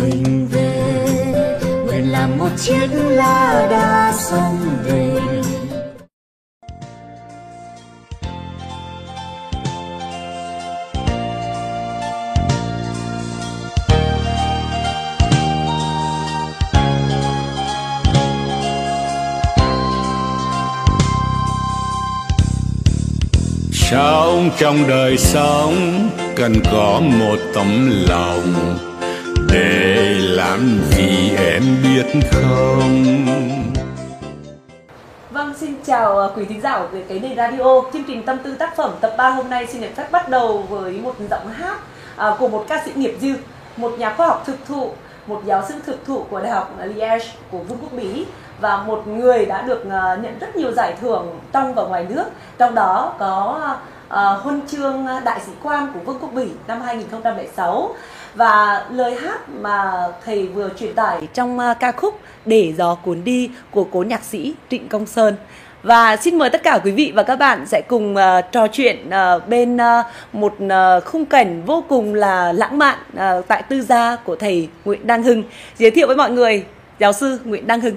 mình về. Nguyện làm một chiếc lá đa sông về. Sống trong đời sống cần có một tấm lòng? Để làm gì em biết không Vâng, xin chào à, quý thính giả của cái nền radio. Chương trình Tâm tư tác phẩm tập 3 hôm nay xin được phép bắt đầu với một giọng hát à, của một ca sĩ nghiệp dư, một nhà khoa học thực thụ, một giáo sư thực thụ của Đại học Liège của Vương quốc Bỉ và một người đã được à, nhận rất nhiều giải thưởng trong và ngoài nước. Trong đó có huân chương đại sĩ quan của Vương quốc Bỉ năm 2006 và lời hát mà thầy vừa truyền tải trong à, ca khúc Để gió cuốn đi của cố nhạc sĩ Trịnh Công Sơn. Và xin mời tất cả quý vị và các bạn sẽ cùng uh, trò chuyện uh, bên uh, một uh, khung cảnh vô cùng là lãng mạn uh, tại tư gia của thầy Nguyễn Đăng Hưng. Giới thiệu với mọi người giáo sư Nguyễn Đăng Hưng.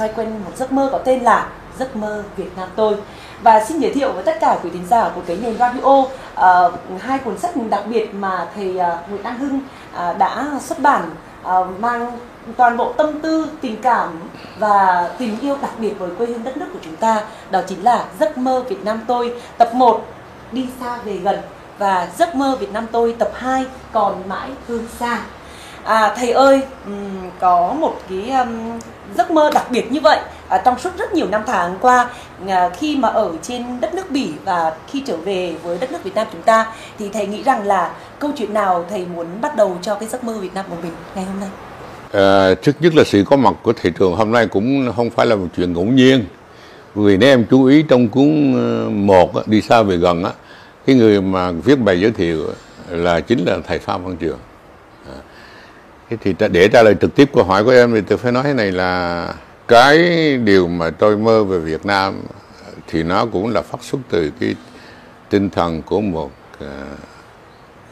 Xoay quanh một giấc mơ có tên là Giấc mơ Việt Nam tôi. Và xin giới thiệu với tất cả quý thính giả của cái nền radio uh, hai cuốn sách đặc biệt mà thầy uh, Nguyễn Đăng Hưng uh, đã xuất bản uh, mang toàn bộ tâm tư, tình cảm và tình yêu đặc biệt với quê hương đất nước của chúng ta. Đó chính là Giấc mơ Việt Nam tôi tập 1 Đi xa về gần và Giấc mơ Việt Nam tôi tập 2 Còn mãi hương xa. À, thầy ơi, có một cái um, giấc mơ đặc biệt như vậy à, trong suốt rất nhiều năm tháng qua à, khi mà ở trên đất nước Bỉ và khi trở về với đất nước Việt Nam chúng ta thì thầy nghĩ rằng là câu chuyện nào thầy muốn bắt đầu cho cái giấc mơ Việt Nam của mình ngày hôm nay? À, trước nhất là sự có mặt của thị trường hôm nay cũng không phải là một chuyện ngẫu nhiên vì nếu em chú ý trong cuốn ờ, một đi xa về gần á cái người mà viết bài giới thiệu là chính là thầy Phan Văn Trường thế thì ta- để trả lời trực tiếp câu hỏi của em thì tôi phải nói thế này là cái điều mà tôi mơ về Việt Nam thì nó cũng là phát xuất từ cái tinh thần của một ờ,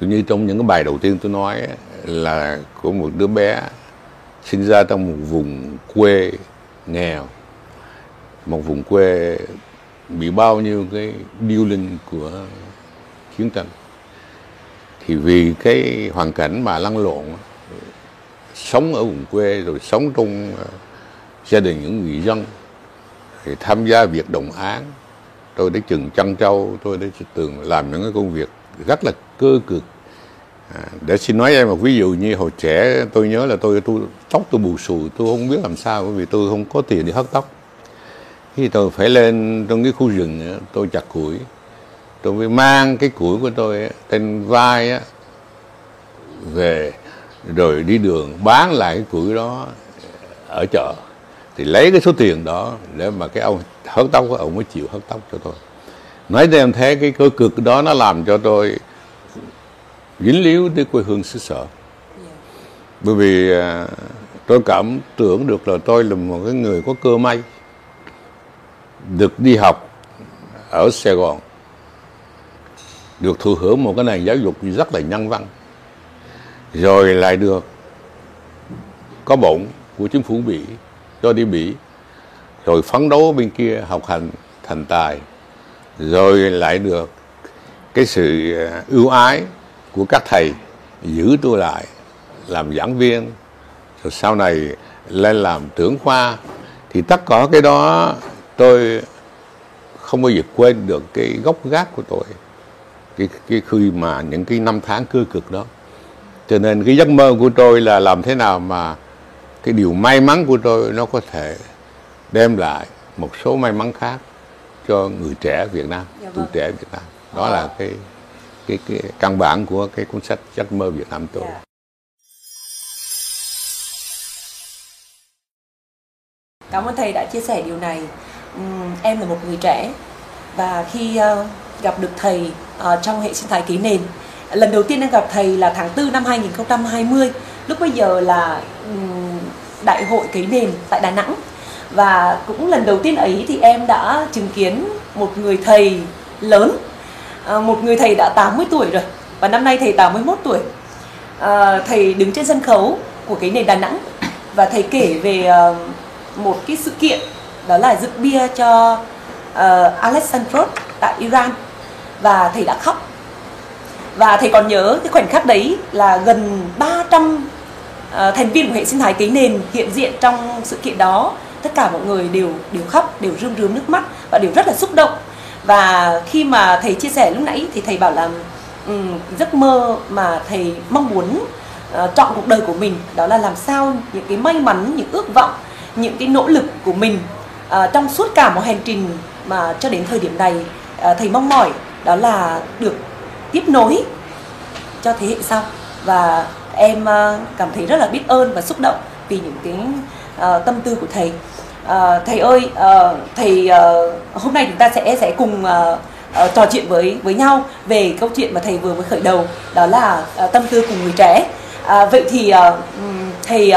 như trong những cái bài đầu tiên tôi nói ấy, là của một đứa bé sinh ra trong một vùng quê nghèo. Một vùng quê bị bao nhiêu cái điêu linh của chiến tranh thì vì cái hoàn cảnh mà lăn lộn sống ở vùng quê rồi sống trong ờ, gia đình những người dân thì tham gia việc đồng án. Tôi đã chừng chăn trâu tôi đã từng làm những cái công việc rất là cơ cực. À, để xin nói em một ví dụ như hồi trẻ tôi nhớ là tôi, tôi tóc tôi bù xù tôi không biết làm sao bởi vì tôi không có tiền để hớt tóc. Khi tôi phải lên trong cái khu rừng tôi chặt củi. Tôi mới mang cái củi của tôi trên vai về rồi đi đường bán lại cái củi đó ở chợ. Thì lấy cái số tiền đó để mà cái ông hớt tóc của ông mới chịu hớt tóc cho tôi. Nói cho em thấy cái cơ cực đó nó làm cho tôi dính líu tới quê hương xứ sở. Bởi vì à, tôi cảm tưởng được là tôi là một cái người có cơ may được đi học ở Sài Gòn được thụ hưởng một cái nền giáo dục rất là nhân văn rồi lại được. Có bổng của chính phủ mỹ cho đi mỹ, rồi phấn đấu bên kia học hành thành tài. Rồi lại được cái sự ờ, ưu ái của các thầy giữ tôi lại làm giảng viên. Rồi sau này lên làm trưởng khoa thì tất cả cái đó tôi không bao giờ quên được cái gốc gác của tôi. Cái cái khi mà những cái năm tháng cơ cực đó cho nên cái giấc mơ của tôi là làm thế nào mà cái điều may mắn của tôi nó có thể đem lại một số may mắn khác cho người trẻ Việt Nam, Dạ tuổi vâng. trẻ Việt Nam. Đó là cái cái cái căn bản của cái cuốn sách Giấc mơ Việt Nam tôi. Dạ. cảm ơn thầy đã chia sẻ điều này em là một người trẻ và khi ờ, gặp được thầy ờ, trong hệ sinh thái ký nền lần đầu tiên em gặp thầy là tháng 4 năm 2020 lúc bây giờ là đại hội cấy nền tại Đà Nẵng. Và cũng lần đầu tiên ấy thì em đã chứng kiến một người thầy lớn. À, một người thầy đã 80 tuổi rồi. Và năm nay thầy 81 tuổi. À, thầy đứng trên sân khấu của cái nền Đà Nẵng. Và thầy kể về ờ, một cái sự kiện, đó là dựng bia cho ờ, Alexandros tại Iran. Và thầy đã khóc và thầy còn nhớ cái khoảnh khắc đấy là gần 300 ờ, thành viên của hệ sinh thái cấy nền hiện diện trong sự kiện đó. Tất cả mọi người đều đều khóc đều rơm rớm nước mắt và đều rất là xúc động. Và khi mà thầy chia sẻ lúc nãy thì thầy bảo là um, giấc mơ mà thầy mong muốn uh, chọn cuộc đời của mình đó là làm sao những cái may mắn những ước vọng những cái nỗ lực của mình uh, trong suốt cả một hành trình mà cho đến thời điểm này uh, thầy mong mỏi đó là được tiếp nối cho thế hệ sau. Và em ờ, cảm thấy rất là biết ơn và xúc động vì những cái ờ, tâm tư của thầy. Ờ, thầy ơi thầy hôm nay chúng ta sẽ sẽ cùng trò chuyện với với nhau về câu chuyện mà thầy vừa mới khởi đầu, đó là tâm tư của người trẻ. Vậy thì thầy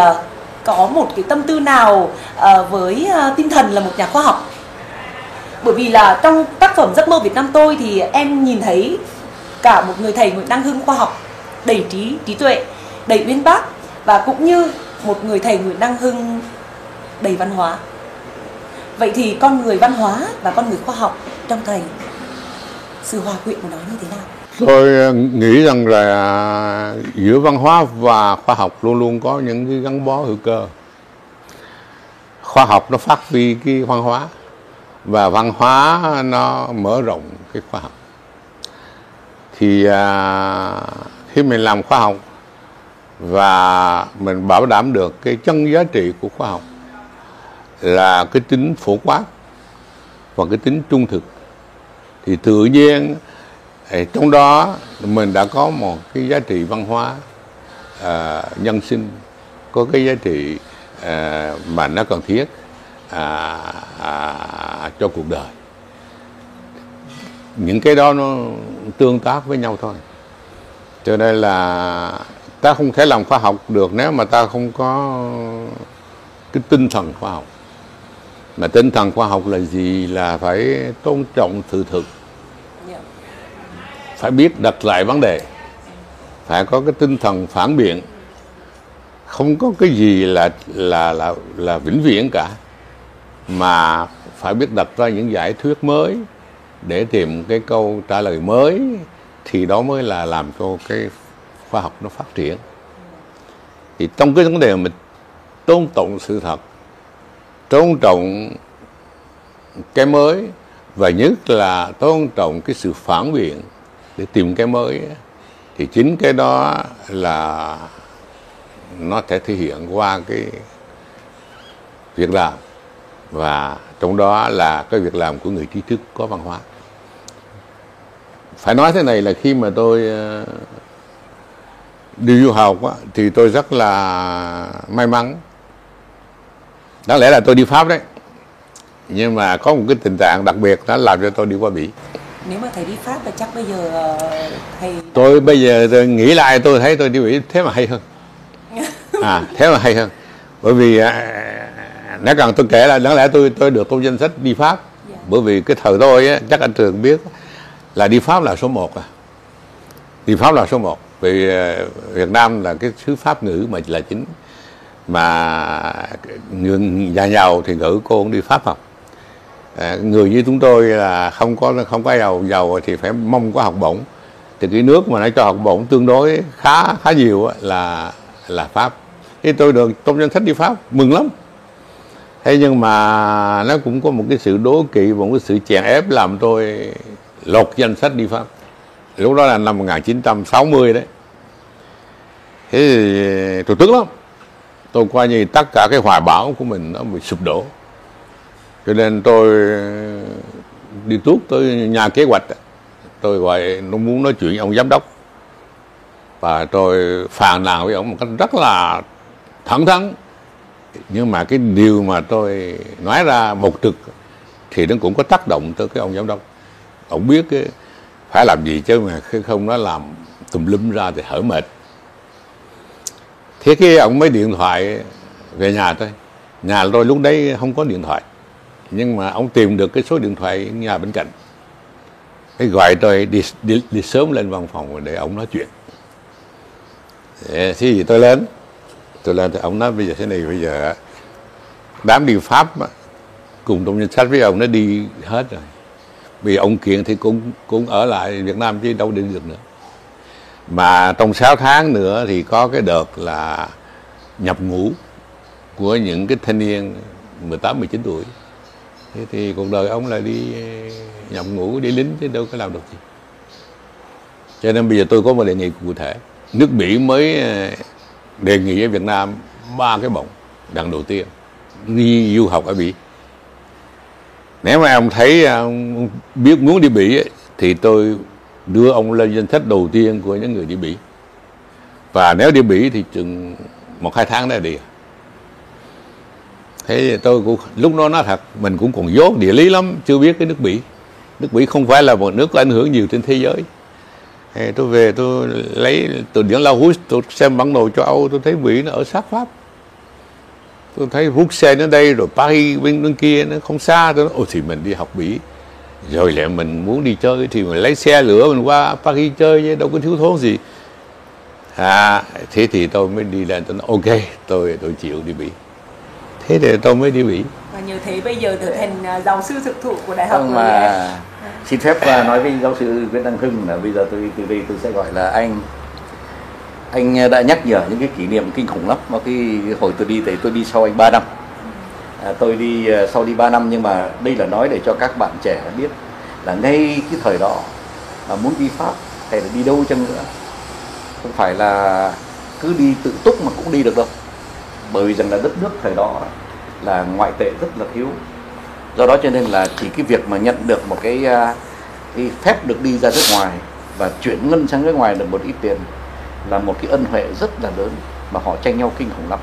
có một cái tâm tư nào với tinh thần là một nhà khoa học? Bởi vì là trong tác phẩm giấc mơ Việt Nam tôi thì em nhìn thấy cả một người thầy Nguyễn Đăng Hưng khoa học, đầy trí trí tuệ, đầy uyên bác và cũng như một người thầy Nguyễn Đăng Hưng đầy văn hóa. Vậy thì con người văn hóa và con người khoa học trong thầy sự hòa quyện của nó như thế nào? Tôi ờ, nghĩ rằng là giữa văn hóa và khoa học luôn luôn có những cái gắn bó hữu cơ. Khoa học nó phát huy cái văn hóa và văn hóa nó mở rộng cái khoa học thì à, khi mình làm khoa học và mình bảo đảm được cái chân giá trị của khoa học là cái tính phổ quát và cái tính trung thực thì tự nhiên à, trong đó mình đã có một cái giá trị văn hóa à, nhân sinh có cái giá trị à, mà nó cần thiết à, à, cho cuộc đời. Những cái đó nó tương tác với nhau thôi. Cho nên là ta không thể làm khoa học được nếu mà ta không có cái tinh thần khoa học. Mà tinh thần khoa học là gì? Là phải tôn trọng sự thực. Phải biết đặt lại vấn đề. Phải có cái tinh thần phản biện. Không có cái gì là là là là vĩnh viễn cả. Mà phải biết đặt ra những giải thuyết mới để tìm cái câu trả lời mới thì đó mới là làm cho cái khoa học nó phát triển. Thì trong cái vấn đề mà tôn trọng sự thật, tôn trọng cái mới và nhất là tôn trọng cái sự phản biện để tìm cái mới thì chính cái đó là nó sẽ thể hiện qua cái việc làm và trong đó là cái việc làm của người trí thức có văn hóa. Phải nói thế này là khi mà tôi ờ, đi du học á, thì tôi rất là may mắn. Đáng lẽ là tôi đi pháp đấy. Nhưng mà có một cái tình trạng đặc biệt nó làm cho tôi đi qua bỉ. Nếu mà thầy đi pháp thì chắc bây giờ ờ, thầy tôi bây giờ tôi nghĩ lại tôi thấy tôi đi bỉ thế mà hay hơn. À thế mà hay hơn. Bởi vì à, nếu cần tôi kể là đáng lẽ tôi tôi được tôn danh sách đi pháp. Dạ. bởi vì cái thời tôi á, chắc anh trường biết là đi pháp là số 1 à. Đi pháp là số 1 vì ờ, Việt Nam là cái xứ pháp ngữ mà là chính. Mà người nhà giàu thì ngữ cô cũng đi pháp học. À, người như chúng tôi là không có không có giàu giàu thì phải mong có học bổng. Thì cái nước mà nó cho học bổng tương đối khá khá nhiều là là pháp. Thì tôi được trong danh sách đi pháp mừng lắm thế nhưng mà nó cũng có một cái sự đố kỵ và một cái sự chèn ép làm tôi lột danh sách đi pháp. Lúc đó là năm 1960 đấy. Thế thì tôi tức lắm. Tôi coi như tất cả cái hoài bão của mình nó bị sụp đổ. Cho nên tôi đi tuốt tới nhà kế hoạch. Tôi gọi nó muốn nói chuyện với ông giám đốc. Và tôi phàn nàn với ông một cách rất là thẳng thắn nhưng mà cái điều mà tôi nói ra một trực thì nó cũng có tác động tới cái ông giám đốc. Ông biết cái, phải làm gì chứ mà khi không nó làm tùm lum ra thì hở mệt. Thế cái ông mới điện thoại về nhà tôi nhà tôi lúc đấy không có điện thoại. Nhưng mà ông tìm được cái số điện thoại nhà bên cạnh. Cái gọi tôi đi, đi đi sớm lên văn phòng để ông nói chuyện. Thế thì tôi lên tôi lên thì ông nói bây giờ thế này, bây giờ đám đi pháp cùng trong danh sách với ông nó đi hết rồi. Vì ông kiện thì cũng cũng ở lại Việt Nam chứ đâu đi được nữa. Mà trong 6 tháng nữa thì có cái đợt là nhập ngũ của những cái thanh niên 18 19 tuổi. Thế thì cuộc đời ông là đi ờ, nhập ngũ, đi lính chứ đâu có làm được gì. Cho nên bây giờ tôi có một đề nghị cụ thể. Nước Mỹ mới ờ, đề nghị với Việt Nam ba cái bổng đằng đầu tiên. Đi du học ở Mỹ nếu mà ông thấy à, ông biết muốn đi Mỹ ấy, thì tôi đưa ông lên danh sách đầu tiên của những người đi Mỹ và nếu đi Mỹ thì chừng một hai tháng đã đi. Thế tôi cũng lúc đó nói thật mình cũng còn dốt địa lý lắm chưa biết cái nước Mỹ nước Mỹ không phải là một nước có ảnh hưởng nhiều trên thế giới thế tôi về tôi lấy từ điển Laos tôi xem bản đồ châu Âu tôi thấy Mỹ nó ở sát Pháp. Tôi thấy Bruxelles ở đây rồi Paris bên bên kia nó không xa tôi nói ôi thì mình đi học Mỹ. Rồi lại mình muốn đi chơi thì mình lấy xe lửa mình qua Paris chơi chứ đâu có thiếu thốn gì. À thế thì tôi mới đi lên tôi nói ok tôi tôi chịu đi Mỹ. Thế thì tôi mới đi Mỹ. Và nhờ thế bây giờ trở thành à, giáo sư thực thụ của đại học mà xin phép và nói với giáo sư Nguyễn Đăng Hưng là bây giờ tôi từ đây tôi sẽ gọi là anh anh đã nhắc nhở những cái kỷ niệm kinh khủng lắm. Mà cái hồi tôi đi thì tôi đi sau anh 3 năm. À, tôi đi à, sau đi 3 năm nhưng mà đây là nói để cho các bạn trẻ biết là ngay cái thời đó mà muốn đi Pháp hay là đi đâu chăng nữa không phải là cứ đi tự túc mà cũng đi được đâu. Bởi vì rằng là đất nước thời đó là ngoại tệ rất là thiếu do đó cho nên là chỉ cái việc mà nhận được một cái à, cái phép được đi ra nước ngoài và chuyển ngân sang nước ngoài được một ít tiền là một cái ân huệ rất là lớn mà họ tranh nhau kinh khủng lắm.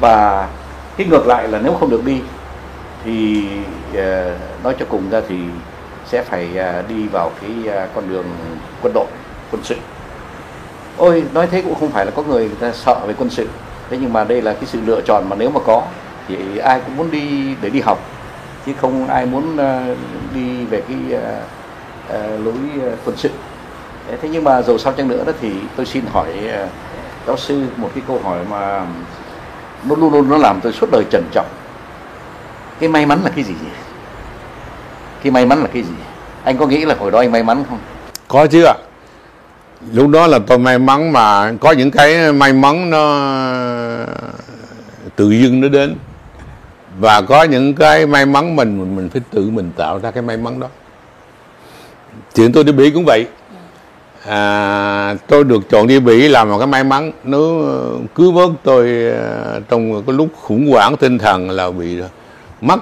Và cái ngược lại là nếu không được đi thì à, nói cho cùng ra thì sẽ phải à, đi vào cái con đường quân đội, quân sự. Ôi, nói thế cũng không phải là có người người ta sợ về quân sự. Thế nhưng mà đây là cái sự lựa chọn mà nếu mà có thì ai cũng muốn đi để đi học chứ không ai muốn ờ, đi về cái ờ, ờ, lối quân sự. Thế nhưng mà dù sao chăng nữa đó thì tôi xin hỏi giáo sư một cái câu hỏi mà nó luôn luôn nó làm tôi suốt đời trân trọng. Cái may mắn là cái gì cái may mắn là cái gì? Anh có nghĩ là hồi đó anh may mắn không? Có chứ ạ. Lúc đó là tôi may mắn mà có những cái may mắn nó tự dưng nó đến và có những cái may mắn mình mình, mình phải tự mình tạo ra cái may mắn đó. Chuyện tôi đi Bỉ cũng vậy. À, tôi được chọn đi Bỉ là một cái may mắn. Nó cứu vớt tôi à, trong cái lúc khủng hoảng tinh thần là bị mất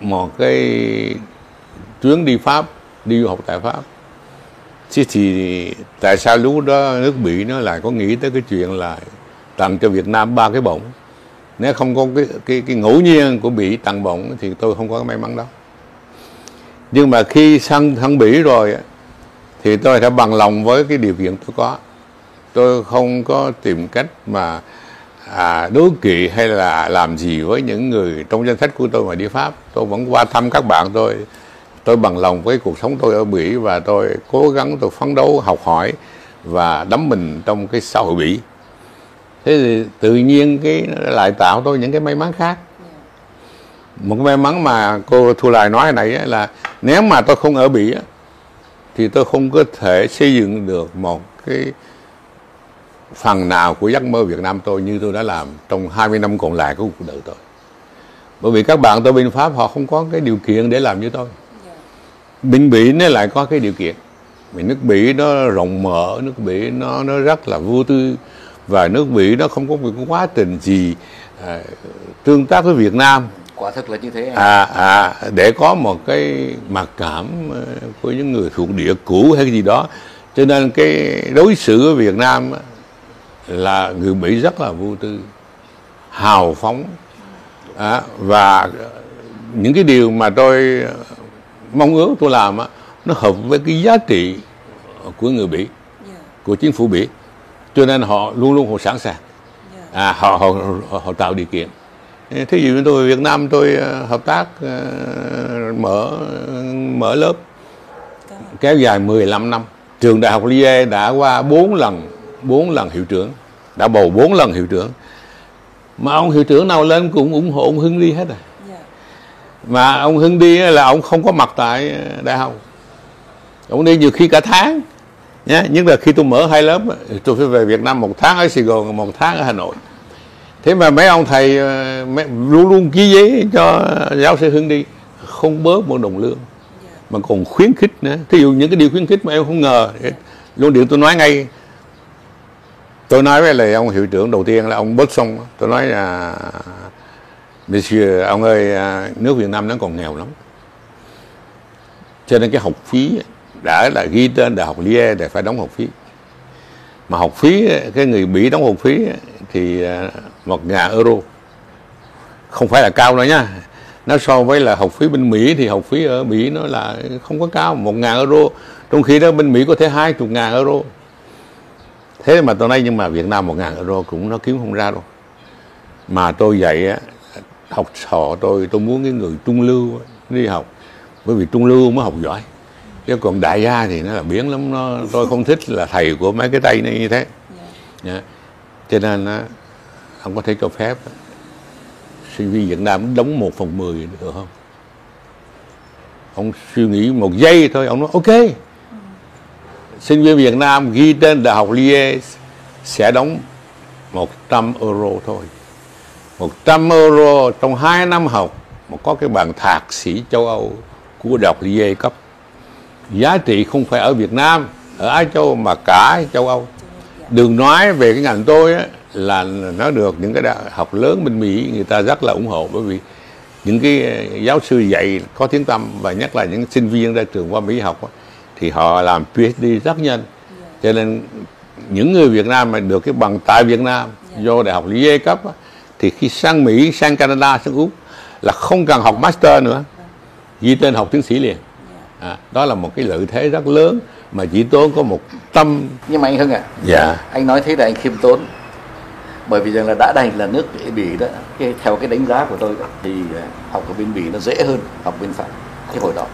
một cái chuyến đi Pháp đi du học tại Pháp. Chứ thì tại sao lúc đó nước bỉ nó lại có nghĩ tới cái chuyện là tặng cho Việt Nam ba cái bổng? Nếu không có cái cái cái ngẫu nhiên của bị tặng bổng thì tôi không có cái may mắn đó. Nhưng mà khi sang sang Bỉ rồi thì tôi đã bằng lòng với cái điều kiện tôi có. Tôi không có tìm cách mà à, đố kỵ hay là làm gì với những người trong danh sách của tôi mà đi Pháp. Tôi vẫn qua thăm các bạn tôi. Tôi bằng lòng với cuộc sống tôi ở Bỉ và tôi cố gắng tôi phấn đấu học hỏi và đắm mình trong cái xã hội Bỉ thế thì tự nhiên cái nó lại tạo tôi những cái may mắn khác. Một cái may mắn mà cô Thu Lại nói này là nếu mà tôi không ở Bỉ thì tôi không có thể xây dựng được một cái phần nào của giấc mơ Việt Nam tôi như tôi đã làm trong 20 năm còn lại của cuộc đời tôi. Bởi vì các bạn tôi bên Pháp họ không có cái điều kiện để làm như tôi. Bên Bỉ nó lại có cái điều kiện. Vì nước Bỉ nó rộng mở nước Bỉ nó nó rất là vô tư và nước Bỉ nó không có một cái quá trình gì à, tương tác với Việt Nam. Quả thực là như thế à, à để có một cái mặc cảm ờ, của những người thuộc địa cũ hay cái gì đó. Cho nên cái đối xử với Việt Nam là người Mỹ rất là vô tư hào phóng. À, và những cái điều mà tôi mong ước tôi làm á nó hợp với cái giá trị của người Bỉ Yeah. của chính phủ Bỉ cho nên họ luôn luôn họ sẵn sàng. Yeah. à, họ, họ họ họ tạo điều kiện. Thí dụ như tôi Việt Nam tôi ờ, hợp tác ờ, mở mở lớp kéo dài 15 năm. Trường đại học Liê đã qua 4 lần 4 lần hiệu trưởng đã bầu 4 lần hiệu trưởng. Mà ông hiệu trưởng nào lên cũng ủng hộ ông Hưng đi hết rồi. Yeah. mà ông Hưng đi là ông không có mặt tại ờ, đại học. Ông đi nhiều khi cả tháng nhé nhưng là khi tôi mở hai lớp tôi phải về Việt Nam một tháng ở Sài Gòn một tháng ở Hà Nội. Thế mà mấy ông thầy ờ, mấy, luôn luôn ký giấy cho giáo sư Hưng đi không bớt một đồng lương. Mà còn khuyến khích nữa. Thí dụ những cái điều khuyến khích mà em không ngờ luôn điện tôi nói ngay. Tôi nói với lại ông hiệu trưởng đầu tiên là ông Bớt xong tôi nói là Monsieur ông ơi à, nước Việt Nam nó còn nghèo lắm. Cho nên cái học phí đã là ghi tên đại học Liê e để phải đóng học phí. Mà học phí, cái người Bỉ đóng học phí thì à, một ngàn euro. Không phải là cao đâu nhá nó so với là học phí bên Mỹ thì học phí ở Mỹ nó là không có cao, một ngàn euro. Trong khi đó bên Mỹ có thể hai chục ngàn euro. Thế mà tối nay nhưng mà Việt Nam một ngàn euro cũng nó kiếm không ra đâu. Mà tôi dạy học trò tôi tôi muốn cái người trung lưu đi học. Bởi vì trung lưu mới học giỏi chứ còn đại gia thì nó là biến lắm nó tôi không thích là thầy của mấy cái tây nó như thế. Dạ. cho nên á, ông có thể cho phép. Sinh viên Việt Nam đóng một phần mười được không? Ông suy nghĩ một giây thôi ông nói ok. Sinh viên Việt Nam ghi tên đại học Liê sẽ đóng 100 euro thôi. 100 euro trong 2 năm học mà có cái bằng thạc sĩ châu Âu của đại học Liê cấp giá trị không phải ở Việt Nam ở Á Châu mà cả châu Âu. Đừng nói về cái ngành tôi á, là nó được những cái đại học lớn bên Mỹ người ta rất là ủng hộ bởi vì những cái giáo sư dạy có tiếng tăm và nhất là những sinh viên ra trường qua Mỹ học á, thì họ làm PhD rất nhanh. Cho nên những người Việt Nam mà được cái bằng tại Việt Nam do đại học Liê cấp á, thì khi sang Mỹ sang Canada sang Úc là không cần học master nữa. Ghi tên học tiến sĩ liền à, đó là một cái lợi thế rất lớn mà chỉ tốn có một tâm. Nhưng mà anh Hưng ạ. Dạ. Anh nói thế là anh khiêm tốn. Bởi vì rằng là đã đành là nước bỉ đó cái, theo cái đánh giá của tôi đó, thì à, học ở bên bỉ nó dễ hơn học bên pháp cái hồi đó.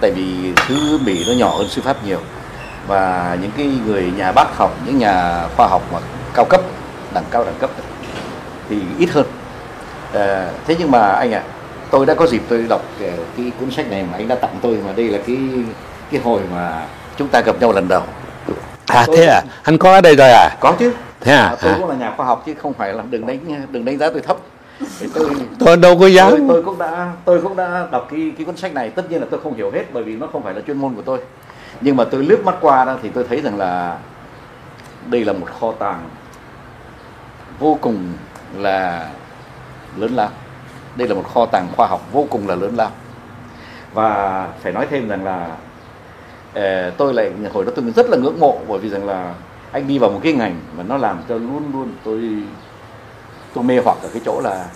Tại vì thứ bỉ nó nhỏ hơn sư pháp nhiều. Và những cái người nhà bác học những nhà khoa học mà cao cấp đẳng cao đẳng cấp thì ít hơn. À, thế nhưng mà anh ạ tôi đã có dịp tôi đọc cái, cái cuốn sách này mà anh đã tặng tôi mà đây là cái cái hồi mà chúng ta gặp nhau lần đầu. À thế à? Anh có ở đây rồi à? Có chứ. Thế à, À, tôi à. cũng là nhà khoa học chứ không phải là đừng đánh đừng đánh giá tôi thấp. Thì tôi tôi đâu có dám. Tôi, tôi cũng đã tôi cũng đã đọc cái cái cuốn sách này. Tất nhiên là tôi không hiểu hết bởi vì nó không phải là chuyên môn của tôi. Nhưng mà tôi lướt mắt qua đó thì tôi thấy rằng là đây là một kho tàng vô cùng là lớn lao đây là một kho tàng khoa học vô cùng là lớn lao. Và phải nói thêm rằng là ờ, tôi lại hồi đó tôi rất là ngưỡng mộ, bởi vì rằng là anh đi vào một cái ngành mà nó làm cho luôn luôn tôi tôi mê hoặc ở cái chỗ là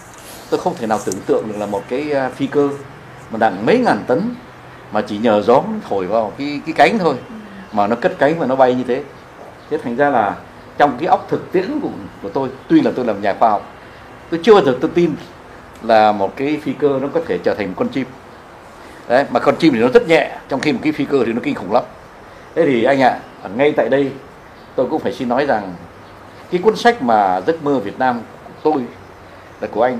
tôi không thể nào tưởng tượng được là một cái ờ, phi cơ mà nặng mấy ngàn tấn mà chỉ nhờ gió thổi vào cái cái cánh thôi, mà nó cất cánh và nó bay như thế. Thế thành ra là trong cái óc thực tiễn của của tôi, tuy là tôi làm nhà khoa học, tôi chưa bao giờ tôi tin là một cái phi cơ nó có thể trở thành một con chim. Đấy mà con chim thì nó rất nhẹ trong khi một cái phi cơ thì nó kinh khủng lắm. Thế thì anh ạ à, ngay tại đây tôi cũng phải xin nói rằng cái cuốn sách mà giấc mơ Việt Nam của tôi là của anh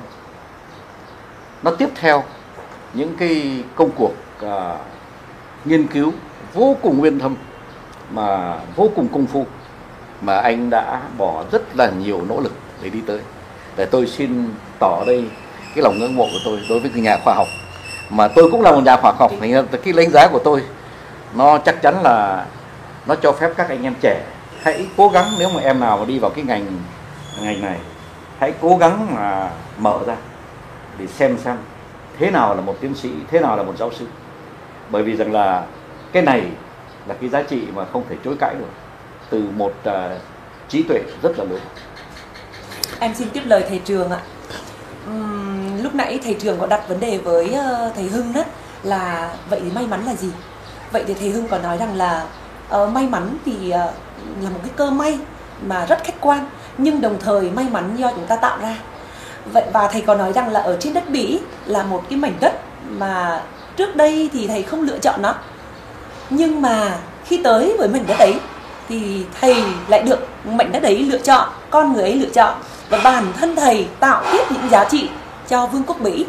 nó tiếp theo những cái công cuộc à, nghiên cứu vô cùng nguyên thâm mà vô cùng công phu mà anh đã bỏ rất là nhiều nỗ lực để đi tới. Để tôi xin tỏ đây cái lòng ngưỡng mộ của tôi đối với nhà khoa học. Mà tôi cũng là một nhà khoa học thành ra cái đánh giá của tôi nó chắc chắn là nó cho phép các anh em trẻ hãy cố gắng nếu mà em nào mà đi vào cái ngành ngành này hãy cố gắng mà mở ra để xem xem thế nào là một tiến sĩ thế nào là một giáo sư. Bởi vì rằng là cái này là cái giá trị mà không thể chối cãi được. Từ một à, trí tuệ rất là lớn. Em xin tiếp lời thầy trường ạ. Ừm, lúc nãy thầy trường có đặt vấn đề với ờ, thầy Hưng đó là vậy thì may mắn là gì? Vậy thì thầy Hưng có nói rằng là uh, may mắn thì uh, là một cái cơ may mà rất khách quan nhưng đồng thời may mắn do chúng ta tạo ra. Vậy và thầy có nói rằng là ở trên đất mỹ là một cái mảnh đất mà trước đây thì thầy không lựa chọn nó. Nhưng mà khi tới với mảnh đất ấy thì thầy lại được mảnh đất ấy lựa chọn, con người ấy lựa chọn và bản thân thầy tạo tiếp những giá trị cho Vương quốc Bỉ.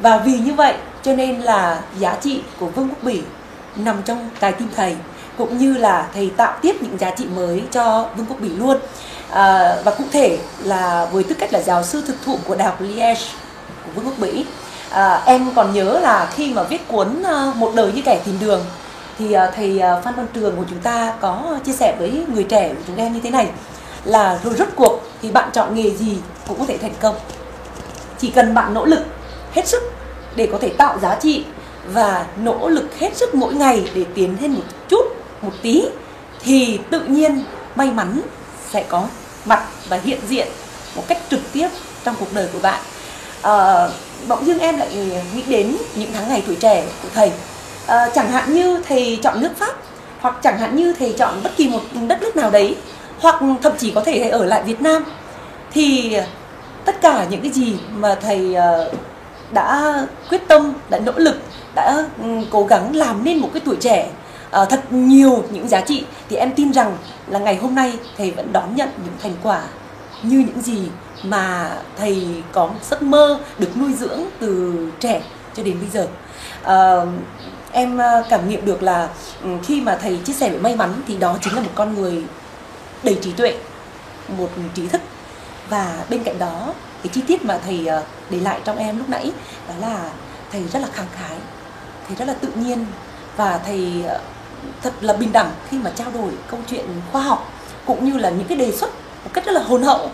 Và vì như vậy cho nên là giá trị của Vương quốc Bỉ nằm trong trái tim thầy cũng như là thầy tạo tiếp những giá trị mới cho Vương quốc Bỉ luôn. À, và cụ thể là với tư cách là giáo sư thực thụ của Đại học Liège của Vương quốc Bỉ à, em còn nhớ là khi mà viết cuốn à, một đời như kẻ tìm đường thì à, thầy à, Phan Văn Trường của chúng ta có chia sẻ với người trẻ của chúng em như thế này là rồi rốt cuộc thì bạn chọn nghề gì cũng có thể thành công chỉ cần bạn nỗ lực hết sức để có thể tạo giá trị và nỗ lực hết sức mỗi ngày để tiến thêm một chút một tí thì tự nhiên may mắn sẽ có mặt và hiện diện một cách trực tiếp trong cuộc đời của bạn. À, bỗng dưng em lại nghĩ đến những tháng ngày tuổi trẻ của thầy. À, chẳng hạn như thầy chọn nước pháp hoặc chẳng hạn như thầy chọn bất kỳ một đất nước nào đấy hoặc thậm chí có thể thầy ở lại việt nam thì tất cả những cái gì mà thầy ờ, đã quyết tâm đã nỗ lực đã ừ, cố gắng làm nên một cái tuổi trẻ ờ, thật nhiều những giá trị thì em tin rằng là ngày hôm nay thầy vẫn đón nhận những thành quả như những gì mà thầy có giấc mơ được nuôi dưỡng từ trẻ cho đến bây giờ. Ờ, em ờ, cảm nghiệm được là ừ, khi mà thầy chia sẻ về may mắn thì đó chính là một con người đầy trí tuệ một trí thức và bên cạnh đó cái chi tiết mà thầy ờ, để lại trong em lúc nãy đó là thầy rất là khẳng khái thầy rất là tự nhiên và thầy ờ, thật là bình đẳng khi mà trao đổi câu chuyện khoa học cũng như là những cái đề xuất một cách rất là hồn hậu.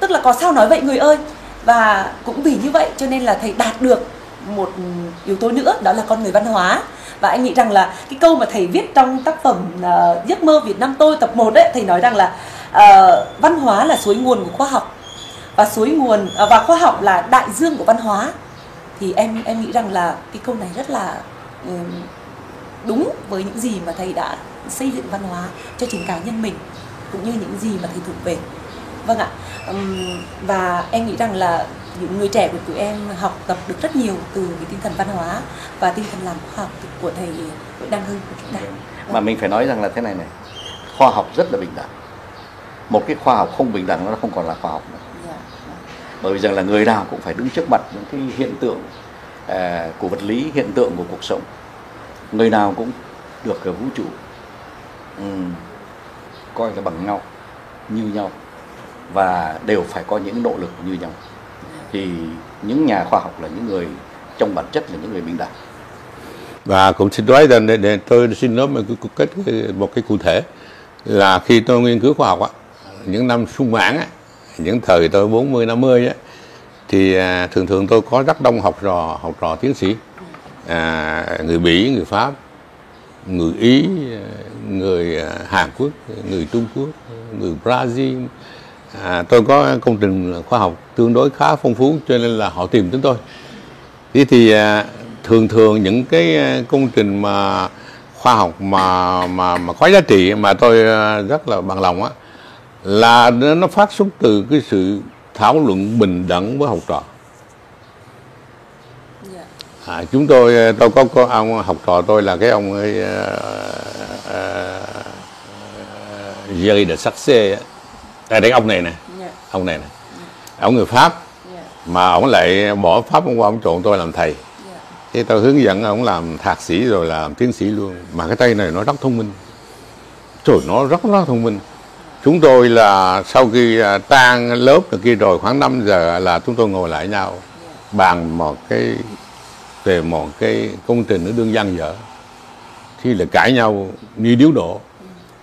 Tức là có sao nói vậy người ơi? Và cũng vì như vậy cho nên là thầy đạt được một yếu tố nữa đó là con người văn hóa. Và anh nghĩ rằng là cái câu mà thầy viết trong tác phẩm uh, giấc mơ Việt Nam tôi tập 1 đấy thầy nói rằng là ờ, văn hóa là suối nguồn của khoa học. Và suối nguồn ờ, và khoa học là đại dương của văn hóa. Thì em em nghĩ rằng là cái câu này rất là ừm, đúng với những gì mà thầy đã xây dựng văn hóa cho chính cá nhân mình cũng như những gì mà thầy thuộc về. Vâng ạ. Ừm, và em nghĩ rằng là những người trẻ của tụi em học tập được rất nhiều từ cái tinh thần văn hóa và tinh thần làm khoa học của thầy Đăng Hưng. Của chúng ta mà mình phải nói rằng là thế này này khoa học rất là bình đẳng một cái khoa học không bình đẳng nó không còn là khoa học nữa. Dạ. bởi vì rằng là người nào cũng phải đứng trước mặt những cái hiện tượng à, của vật lý hiện tượng của cuộc sống. Người nào cũng được cái vũ trụ ừm, coi là bằng nhau như nhau và đều phải có những nỗ lực như nhau. Thì những nhà khoa học là những người trong bản chất là những người bình đẳng. Và cũng xin nói rằng để, để tôi xin nói một cái một cái cụ thể là khi tôi nghiên cứu khoa học á những năm sung mãn á những thời tôi 40 50 á thì à, thường thường tôi có rất đông học trò học trò tiến sĩ à, người Bỉ người Pháp người Ý người à, Hàn Quốc người Trung Quốc người Brazil. À, tôi có công trình khoa học tương đối khá phong phú cho nên là họ tìm chúng tôi. Thế thì à, thường thường những cái à, công trình mà khoa học mà mà mà có giá trị mà tôi à, rất là bằng lòng á là nó phát xuất từ cái sự thảo luận bình đẳng với học trò. Dạ. à, chúng tôi à, tôi có, có ông học trò tôi là cái ông ấy à, à, Jerry de Saxe à, đấy ông này nè. Dạ. ông này nè. Ông người Pháp. Dạ. mà ông lại bỏ Pháp ông qua ông chọn tôi làm thầy. Thế tôi hướng dẫn ông làm thạc sĩ rồi làm tiến sĩ luôn. Mà cái tay này nó rất thông minh. Trời nó rất rất thông minh chúng tôi là sau khi à, tan lớp rồi kia rồi khoảng 5 giờ là chúng tôi ngồi lại nhau bàn một cái về một cái công trình nó đương văn dở. Thì là cãi nhau như điếu đổ.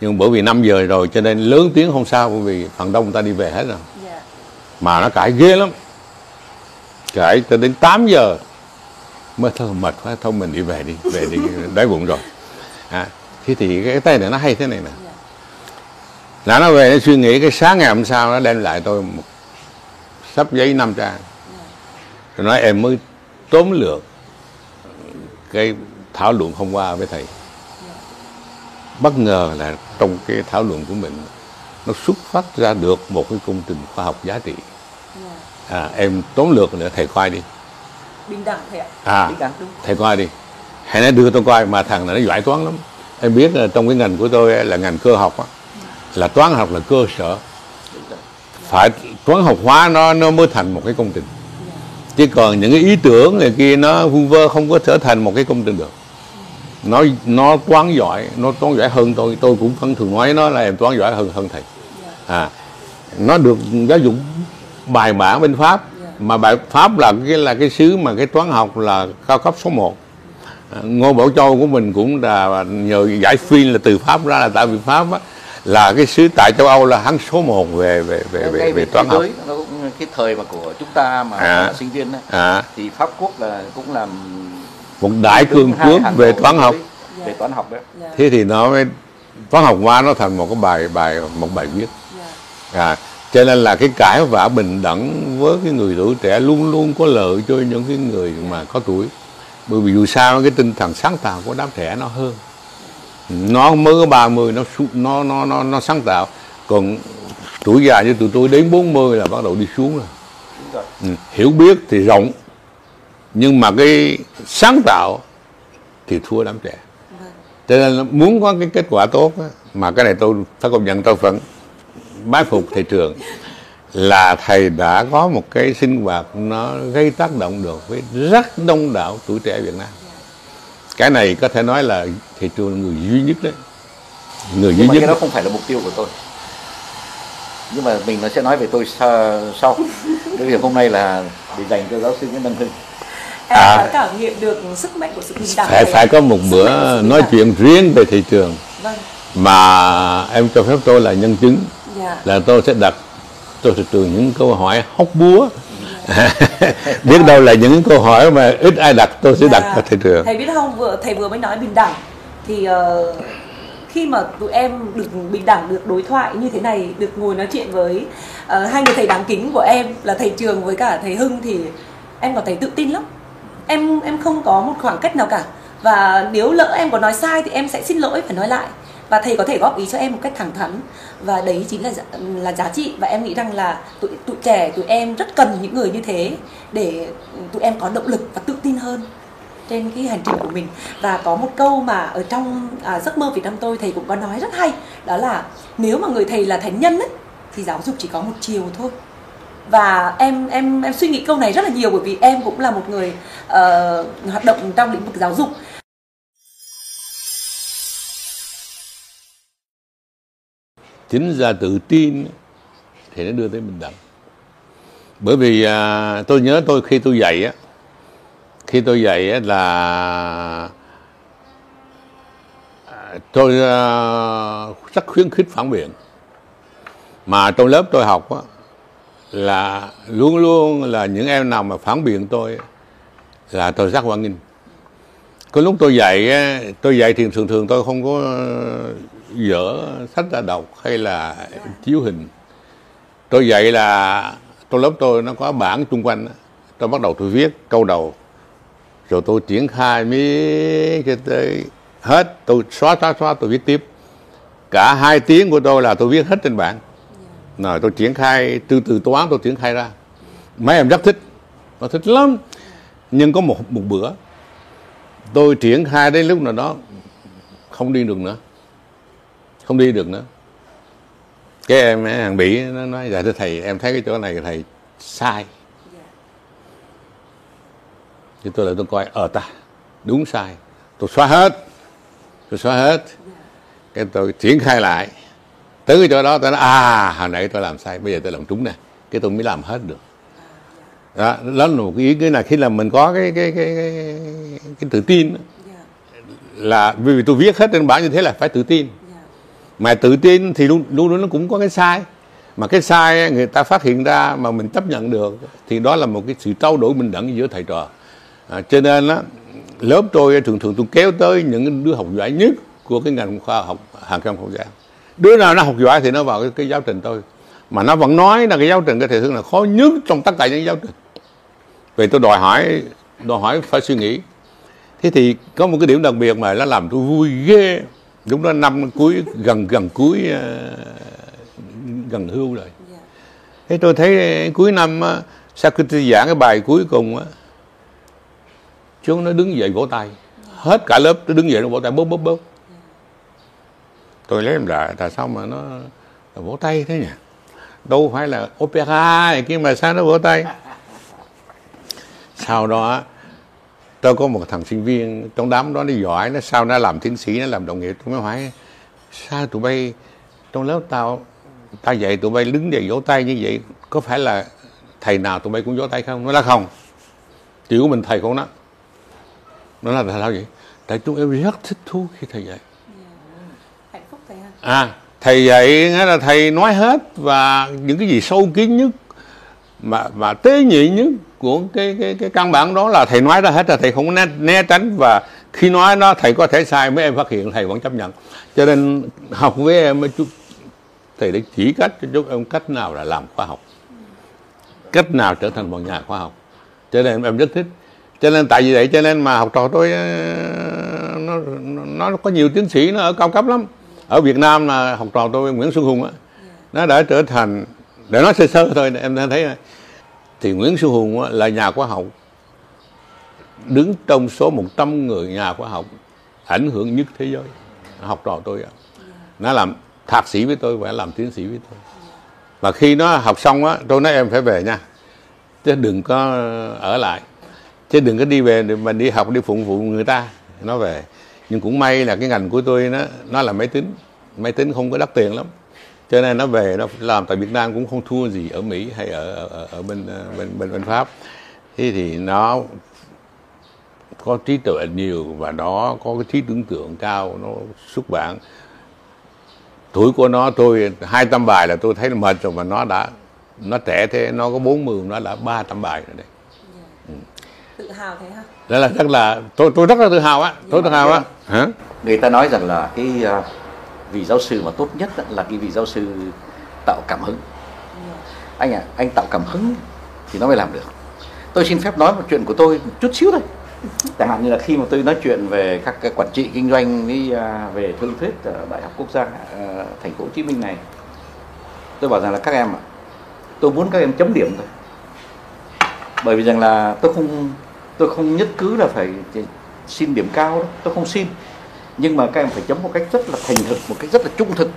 Nhưng bởi vì 5 giờ rồi cho nên lớn tiếng không sao bởi vì phần đông người ta đi về hết rồi. Dạ. mà nó cãi ghê lắm. Cãi cho đến 8 giờ mới thôi mệt quá thôi mình đi về đi về đi đói bụng rồi. À, thế thì cái tay này nó hay thế này nè. Dạ. Là nó về nó suy nghĩ cái sáng ngày hôm sau nó đem lại tôi một sắp giấy năm trang. Tôi nói em mới tóm lược cái thảo luận hôm qua với thầy. Bất ngờ là trong cái thảo luận của mình nó xuất phát ra được một cái công trình khoa học giá trị. À, em tóm lược nữa thầy coi đi. Bình đẳng thầy ạ. À Bình đẳng. thầy coi đi. Hãy nói đưa tôi coi. Mà thằng này nó giỏi toán lắm. Em biết là trong cái ngành của tôi là ngành cơ học á là toán học là cơ sở. Phải toán học hóa nó nó mới thành một cái công trình. Chứ còn những cái ý tưởng này kia nó vu vơ không có trở thành một cái công trình được. Nó nó toán giỏi nó toán giỏi hơn tôi. Tôi cũng vẫn thường nói nó là em toán giỏi hơn hơn thầy. À nó được giáo dục bài bản bên pháp. Mà bài pháp là cái là cái xứ mà cái toán học là cao cấp số 1 à, ngô bảo châu của mình cũng là nhờ giải phi là từ pháp ra là tại vì pháp á, là cái xứ tại châu âu là hắn số 1 về về về về, về toán học. nó cũng cái thời mà của chúng ta mà À. là sinh viên ấy, à, thì pháp quốc là cũng làm một đại cường quốc về toán học. giới về toán học đấy Dạ, thế thì nó mới toán học hóa nó thành một cái bài bài một bài viết. Dạ, à cho nên là cái cãi vã bình đẳng với cái người tuổi trẻ luôn luôn có lợi cho những cái người mà có tuổi. Bởi vì dù sao cái tinh thần sáng tạo của đám trẻ nó hơn nó mới có 30 nó nó nó nó nó sáng tạo còn tuổi già như tụi tôi đến 40 là bắt đầu đi xuống rồi rồi. ừ. hiểu biết thì rộng nhưng mà cái sáng tạo thì thua đám trẻ cho nên muốn có cái kết quả tốt á, mà cái này tôi phải công nhận tôi vẫn bái phục thầy trường là thầy đã có một cái sinh hoạt nó gây tác động được với rất đông đảo tuổi trẻ Việt Nam cái này có thể nói là thầy trường người duy nhất đấy. Người duy nhưng mà nhất cái đó không phải là mục tiêu của tôi. Nhưng mà mình nó sẽ nói về tôi sa- sau. Cái việc hôm nay là để dành cho giáo sư Nguyễn Đăng Hưng. Em À. đã cảm nghiệm được sức mạnh của sự bình đẳng phải phải có một bữa nói chuyện riêng về thị trường. Vâng. Mà em cho phép tôi là nhân chứng. Dạ. Là tôi sẽ đặt cho thị trường những câu hỏi hóc búa biết đâu là những câu hỏi mà ít ai đặt tôi sẽ đặt Dạ. cho thị trường Thầy biết không, vừa thầy vừa mới nói bình đẳng thì ờ, khi mà tụi em được bình đẳng được đối thoại như thế này, được ngồi nói chuyện với ờ, hai người thầy đáng kính của em là thầy Trường với cả thầy Hưng thì em có thấy tự tin lắm. Em em không có một khoảng cách nào cả. Và nếu lỡ em có nói sai thì em sẽ xin lỗi phải nói lại. Và thầy có thể góp ý cho em một cách thẳng thắn. Và đấy chính là là giá trị. Và em nghĩ rằng là tụi tụi trẻ tụi em rất cần những người như thế để tụi em có động lực và tự tin hơn trên cái hành trình của mình. Và có một câu mà ở trong à, giấc mơ Việt Nam tôi thầy cũng có nói rất hay đó là nếu mà người thầy là thánh nhân ấy, thì giáo dục chỉ có một chiều thôi. Và em em em suy nghĩ câu này rất là nhiều bởi vì em cũng là một người uh, hoạt động trong lĩnh vực giáo dục. Chính ra tự tin thì nó đưa tới bình đẳng. Bởi vì à, tôi nhớ tôi khi tôi dạy á khi tôi dạy á là à, tôi à, rất khuyến khích phản biện. Mà trong lớp tôi học á là luôn luôn là những em nào mà phản biện tôi là tôi rất hoan nghênh. Có lúc tôi dạy á, tôi dạy thì thường thường tôi không có dở sách ra đọc hay là chiếu hình? Tôi dạy là trong lớp tôi nó có bảng chung quanh tôi bắt đầu tôi viết câu đầu. Rồi tôi triển khai miết cho tới hết. Tôi xóa xóa xóa tôi viết tiếp. Cả hai tiếng của tôi là tôi viết hết trên bảng. Rồi tôi triển khai từ từ toán tôi triển khai ra. Mấy em rất thích. Nó thích lắm. Nhưng có một một bữa tôi triển khai đến lúc nào đó không đi được nữa không đi được nữa. Cái em ấy, hàng bỉ nó nói dạ thưa thầy em thấy cái chỗ này thầy sai. Thì tôi lại tôi coi ở ta đúng sai. Tôi xóa hết. Tôi xóa hết. Cái tôi triển khai lại. Tới cái chỗ đó tôi nói à hồi nãy tôi làm sai bây giờ tôi làm trúng nè. Cái tôi mới làm hết được. Đó, đó là một cái ý cái là khi là mình có cái cái cái cái, cái tự tin là vì tôi viết hết trên bảng như thế là phải tự tin mà tự tin thì luôn luôn luôn nó cũng có cái sai. Mà cái sai người ta phát hiện ra mà mình chấp nhận được thì đó là một cái sự trao đổi bình đẳng giữa thầy trò. À, cho nên á lớp tôi thường thường tôi kéo tới những đứa học giỏi nhất của cái ngành khoa học hàng trăm không gian đứa nào nó học giỏi thì nó vào cái, cái giáo trình tôi. Mà nó vẫn nói là cái giáo trình cái thầy thương là khó nhất trong tất cả những giáo trình. Vì tôi đòi hỏi đòi hỏi phải suy nghĩ. Thế thì có một cái điểm đặc biệt mà nó làm tôi vui ghê đúng đó năm cuối gần gần cuối ờ, gần hưu rồi. Dạ. thế tôi thấy cuối năm á, sau khi tôi giảng cái bài cuối cùng á chúng nó đứng dậy vỗ tay. Hết cả lớp nó đứng dậy nó vỗ tay bóp bóp bóp tôi lấy làm lạ tại sao mà nó, nó vỗ tay thế nhỉ? Đâu phải là opera này kia mà sao nó vỗ tay? Sau đó tôi có một thằng sinh viên trong đám đó nó giỏi nó sau nó làm tiến sĩ nó làm đồng nghiệp. Tôi mới hỏi sao tụi bay trong lớp tao tao dạy tụi bay đứng dậy vỗ tay như vậy có phải là thầy nào tụi bay cũng vỗ tay không? Nó là không. Chỉ của mình thầy không đó. Nó là tại sao vậy? Tại chúng em rất thích thú khi thầy dạy. Hạnh phúc thầy ha. À thầy dạy nghĩa là thầy nói hết và những cái gì sâu kín nhất mà mà tế nhị nhất của cái cái cái căn bản đó là thầy nói ra hết là thầy không né, né tránh. Và khi nói nó thầy có thể sai mấy em phát hiện thầy vẫn chấp nhận. Cho nên học với em chút thầy để chỉ cách cho chúng em cách nào là làm khoa học. Cách nào trở thành một nhà khoa học. Cho nên em rất thích. Cho nên tại vì vậy cho nên mà học trò tôi nó nó, nó có nhiều tiến sĩ nó ở cao cấp lắm. Ở Việt Nam là học trò tôi Nguyễn Xuân Hùng á nó đã trở thành để nói sơ sơ thôi, em thấy thì Nguyễn Xuân Hùng là nhà khoa học. Đứng trong số 100 người nhà khoa học, ảnh hưởng nhất thế giới. Học trò tôi ạ nó làm thạc sĩ với tôi và làm tiến sĩ với tôi. Và khi nó học xong á, tôi nói em phải về nha. Chứ đừng có ở lại. Chứ đừng có đi về để mà đi học, đi phụng vụ người ta, nó về. Nhưng cũng may là cái ngành của tôi nó nó là máy tính. Máy tính không có đắt tiền lắm cho nên nó về nó làm tại Việt Nam cũng không thua gì ở Mỹ hay ở ở, ở bên ờ, bên bên bên Pháp. Thế thì nó có trí tuệ nhiều và nó có cái trí tưởng tượng cao nó xuất bản. Tuổi của nó tôi hai trăm bài là tôi thấy là mệt rồi mà nó đã nó trẻ thế nó có 40 nó đã 300 bài rồi đấy. Tự hào thế ha đó là rất là tôi tôi rất là tự hào á tôi tự hào á. Hả người ta nói rằng là cái uh, vị giáo sư mà tốt nhất là cái vị giáo sư tạo cảm hứng. Anh à anh tạo cảm hứng thì nó mới làm được. Tôi xin phép nói một chuyện của tôi một chút xíu thôi. Chẳng hạn như là khi mà tôi nói chuyện về các cái quản trị kinh doanh đi à, về thương thuyết ở đại học quốc gia à, thành phố Hồ Chí Minh này, tôi bảo rằng là các em ạ, tôi muốn các em chấm điểm thôi. Bởi vì rằng là tôi không tôi không nhất cứ là phải xin điểm cao đâu, tôi không xin nhưng mà các em phải chấm một cách rất là thành thực một cách rất là trung thực.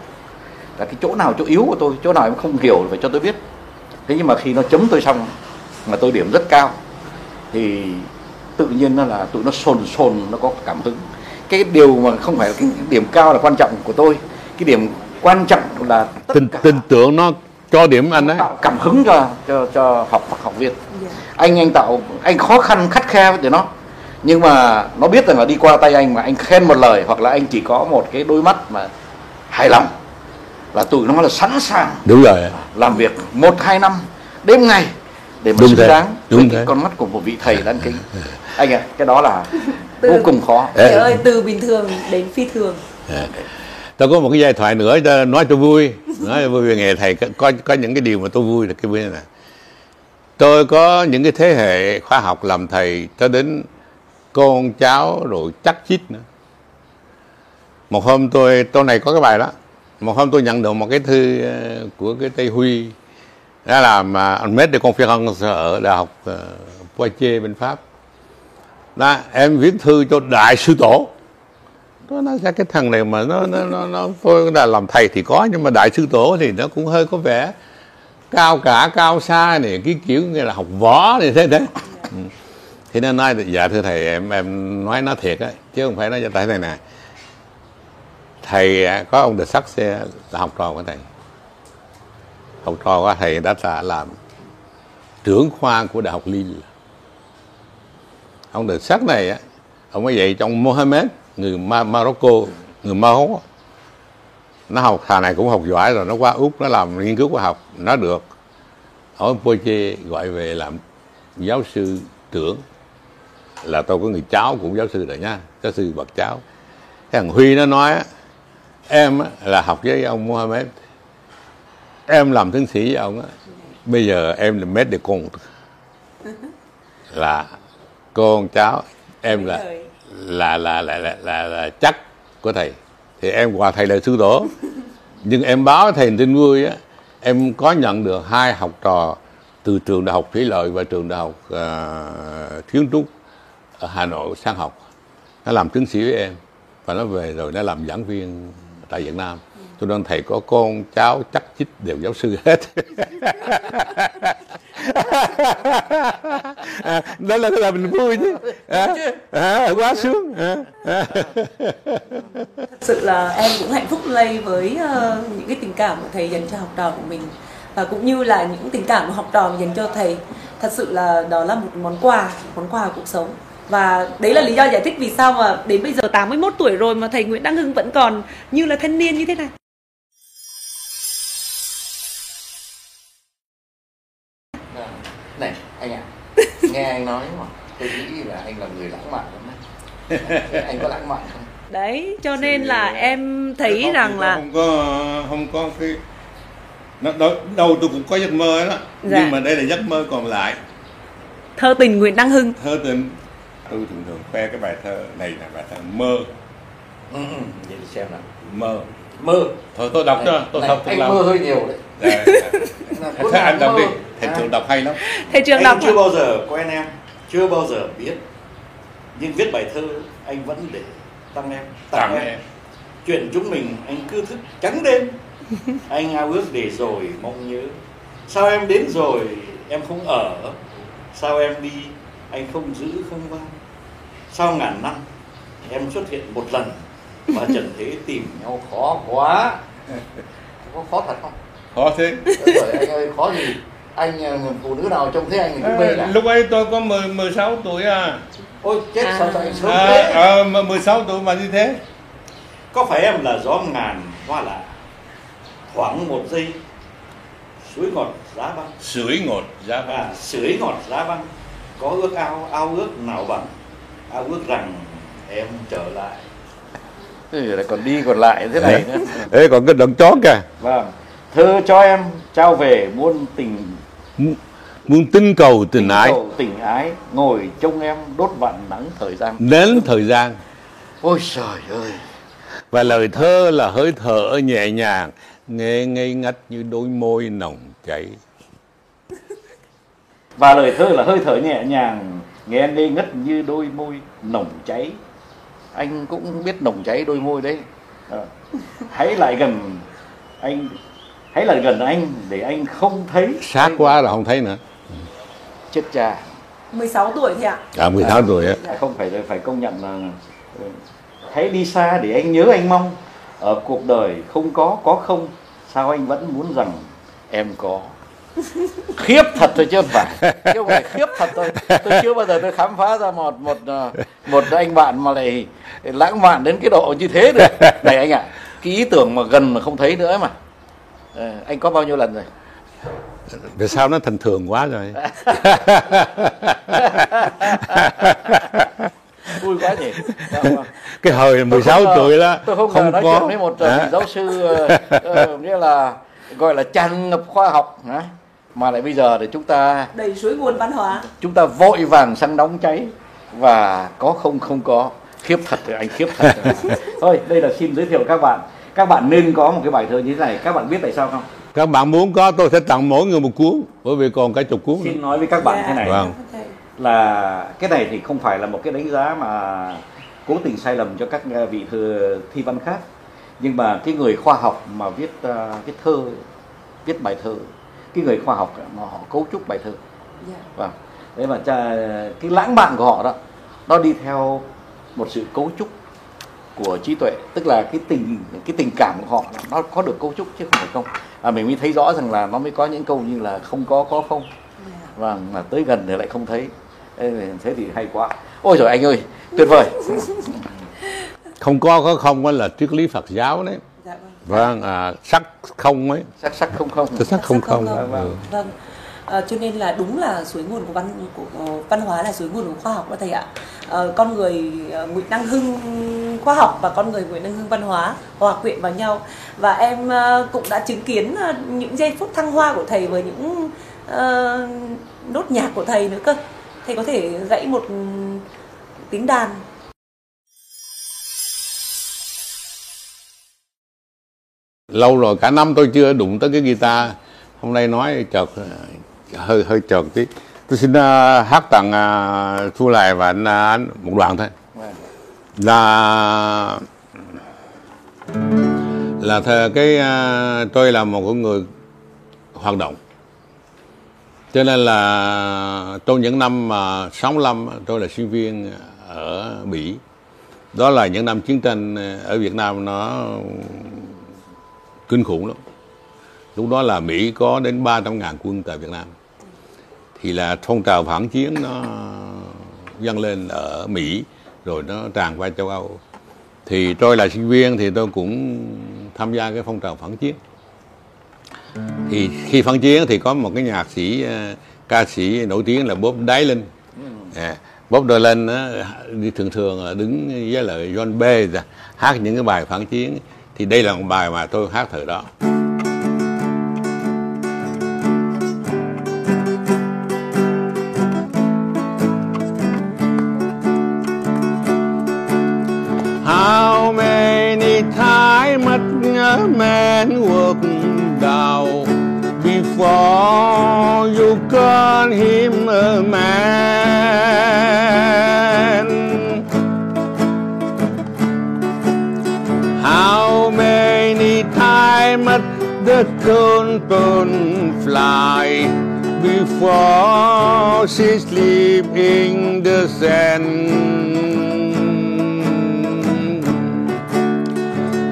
Là cái chỗ nào chỗ yếu của tôi chỗ nào em không hiểu phải cho tôi biết. Thế nhưng mà khi nó chấm tôi xong mà tôi điểm rất cao thì tự nhiên nó là tụi nó sồn sồn nó có cảm hứng. Cái điều mà không phải là cái điểm cao là quan trọng của tôi. Cái điểm quan trọng là tất tin cả tin tưởng nó cho điểm anh đấy tạo cảm hứng cho cho cho học học viên Dạ. anh anh tạo anh khó khăn khắt khe với tụi nó nhưng mà nó biết rằng là đi qua tay anh mà anh khen một lời hoặc là anh chỉ có một cái đôi mắt mà hài lòng là tụi nó là sẵn sàng đúng rồi. làm việc một hai năm đêm ngày để mà Đúng xứng thế, đáng đúng với con mắt của một vị thầy đáng kính. Anh ạ cái đó là Từ- vô cùng khó. Thầy ơi từ bình thường đến phi thường. Tôi có một cái giai thoại nữa nói cho vui. Nói cho vui về nghề thầy có- có có những cái điều mà tôi vui là cái bên này tôi có những cái thế hệ khoa học làm thầy cho đến con cháu rồi chắc chít nữa. Một hôm tôi tôi này có cái bài đó. Một hôm tôi nhận được một cái thư ờ, của cái tây huy. Đó đã làm uh, maître de conférence ở đại học ờ, uh, Poitiers bên pháp. Đó, em viết thư cho đại sư tổ. Nó nói ra cái thằng này mà nó nó nó, nó tôi là làm thầy thì có nhưng mà đại sư tổ thì nó cũng hơi có vẻ cao cả cao xa này cái kiểu như là học võ này thế thế thế thì nó nói dạ thưa thầy, em em nói nó thiệt á, chứ không phải nói cho tại này nè. Thầy à, có ông được sắc xe, là học trò của thầy. Học trò của thầy đã là làm trưởng khoa của đại học Lille. Ông được sắc này á, ông ấy dạy trong Mohammed, người Ma- Morocco người Maroc nó học, thà này cũng học giỏi rồi, nó qua úc, nó làm nghiên cứu khoa học, nó được. Ở Poche gọi về làm giáo sư trưởng là tôi có người cháu cũng giáo sư rồi nha giáo sư bậc cháu. Cái thằng Huy nó nói em là học với ông Mohammed. Em làm tiến sĩ với ông á bây giờ em là maître de compte là con cháu em là là là là là, là, là chắc của thầy. Thì em qua thầy là sư tổ. Nhưng em báo thầy tin vui á em có nhận được hai học trò từ trường đại học thủy lợi và trường đại học uh, kiến trúc ở hà nội sang học. Nó làm tiến sĩ với em và nó về rồi nó làm giảng viên tại việt nam. Cho nên thầy có con cháu chắc chích đều giáo sư hết. À, đó là là mình vui chứ. À, à, quá sướng. À, à. Thật sự là em cũng hạnh phúc lây với ờ, những cái tình cảm của thầy dành cho học trò của mình và cũng như là những tình cảm của học trò dành cho thầy. Thật sự là đó là một món quà món quà của cuộc sống và đấy là lý do giải thích vì sao mà đến bây giờ 81 tuổi rồi mà thầy Nguyễn Đăng Hưng vẫn còn như là thanh niên như thế này. Này anh ạ. Nghe anh nói mà tôi nghĩ là anh là người lãng mạn lắm đấy. Anh có lãng mạn không? Đấy cho nên là em thấy Không, rằng không là có không có cái nó đâu, đâu tôi cũng có giấc mơ đó. Dạ. nhưng mà đây là giấc mơ còn lại. Thơ tình Nguyễn Đăng Hưng. Thơ tình tôi thường thường khoe cái bài thơ này là bài thơ mơ. Ừ, ừ, vậy thì xem nào. Mơ. Mơ. Thôi tôi đọc cho tôi này, đọc anh tôi mơ làm hơi nhiều đấy. Dạ, dạ. Cuốn thế anh đọc đi. Thầy À. thường đọc hay lắm. Thầy trường đọc chưa bao giờ quen em chưa bao giờ biết. Nhưng viết bài thơ anh vẫn để tặng em tặng em. chuyện chúng mình anh cứ thức trắng đêm. Anh ao ước để rồi mong nhớ. Sao em đến rồi em không ở? Sao em đi anh không giữ không van sau ngàn năm em xuất hiện một lần mà trần thế tìm nhau khó quá. Có khó thật không? Khó thế. Rồi anh ơi khó gì? Anh ờ, phụ nữ nào trông thấy anh thì cũng mê cả lúc ấy tôi có 10, 16 tuổi à, ôi chết À. sao sao anh sớm à, thế? à 16 tuổi mà như thế. Có phải em là gió ngàn hoa lạ? Khoảng một giây Suối ngọt giá băng sưởi ngột giá à, vàng Sưởi ngọt giá băng Có ước ao, ao ước nào bằng Ao ước rằng em trở lại. Lại còn đi còn lại thế này nữa. Ê, còn cái đoạn chó kìa. Vâng. Thơ cho em trao về muôn tình. Mu- muốn tinh cầu tình ái cầu tình ái Ngồi trông em đốt vặn nắng thời gian. Đến thời gian. Ôi trời ơi. Và lời thơ là hơi thở nhẹ nhàng nghe ngây ngất như đôi môi nồng cháy. Và lời thơ là hơi thở nhẹ nhàng Nghe ngây ngất như đôi môi nồng cháy. Anh cũng biết nồng cháy đôi môi đấy. Ờ. Hãy lại gần anh Hãy lại gần anh để anh không thấy sát quá là không thấy nữa. Chết cha. 16 tuổi thì ạ. À 16 tuổi á. À, không phải phải công nhận là ừ, hãy đi xa để anh nhớ anh mong. Ở cuộc đời không có có không sao anh vẫn muốn rằng em có khiếp thật thôi chứ không phải. Chứ không phải khiếp thật thôi. Tôi chưa bao giờ tôi khám phá ra một một ờ, một anh bạn mà lại lãng mạn đến cái độ như thế được. Này anh ạ cái ý tưởng mà gần mà không thấy nữa mà. Ờ, anh có bao nhiêu lần rồi? Tại sao nó thành thường quá rồi. Vui quá nhỉ. Vâng, vâng. cái hồi 16 không ngờ- tuổi đó tôi không, ngờ nói chuyện với một vị giáo sư uh, uh, nghĩa là gọi là tràn ngập khoa học hả? Mà lại bây giờ thì chúng ta đầy suối nguồn văn hóa chúng ta vội vàng sang đóng cháy và có không không có khiếp thật rồi anh khiếp thật rồi. thôi đây là xin giới thiệu các bạn các bạn nên có một cái bài thơ như thế này các bạn biết tại sao không các bạn muốn có tôi sẽ tặng mỗi người một cuốn bởi vì còn cả chục cuốn nữa. xin nói với các bạn Dạ. thế này Vâng. Là cái này thì không phải là một cái đánh giá mà cố tình sai lầm cho các uh, vị thơ thi văn khác nhưng mà cái người khoa học mà viết uh, viết thơ viết bài thơ cái người khoa học mà họ cấu trúc bài thơ. Dạ. vâng. Đấy mà cha, cái lãng mạn của họ đó nó đi theo một sự cấu trúc của trí tuệ tức là cái tình cái tình cảm của họ nó có được cấu trúc chứ không phải không. À, mình mới thấy rõ rằng là nó mới có những câu như là không có có không. Dạ. vâng mà tới gần thì lại không thấy. Thế thì hay quá. Ôi rồi anh ơi tuyệt vời. Không có có không là triết lý Phật giáo đấy vâng. vâng à, sắc không ấy sắc sắc không không sắc sắc không không, không. Ừ. Vâng. À, cho nên là đúng là suối nguồn của văn của ờ, văn hóa là suối nguồn của khoa học đó thầy ạ. Ờ, con người ờ, Nguyễn Đăng Hưng khoa học và con người Nguyễn Đăng Hưng văn hóa hòa quyện vào nhau và em cũng đã chứng kiến những giây phút thăng hoa của thầy với những ờ, nốt nhạc của thầy nữa cơ. thầy có thể gãy một tiếng đàn lâu rồi cả năm tôi chưa đụng tới cái guitar. Hôm nay nói chợt hơi hơi chợt tí. Tôi xin uh, hát tặng uh, thu lại và anh, uh, anh một đoạn thôi. Là là thờ cái uh, tôi là một người hoạt động. Cho nên là trong những năm mà 65 tôi là sinh viên ở Mỹ đó là những năm chiến tranh ở Việt Nam nó kinh khủng lắm. Lúc đó là Mỹ có đến 300 ngàn quân tại Việt Nam. Thì là phong trào phản chiến nó dâng lên ở Mỹ rồi nó tràn qua châu Âu. Thì tôi là sinh viên thì tôi cũng tham gia cái phong trào phản chiến. Thì khi phản chiến thì có một cái nhạc sĩ ờ, ca sĩ nổi tiếng là Bob Dylan. À, Bob Dylan á, đi thường thường đứng với lại John B à, hát những cái bài phản chiến thì đây là một bài mà tôi hát thử đó How many times must a man work down before you call him a man? Curtain fly before she sleep in the sand?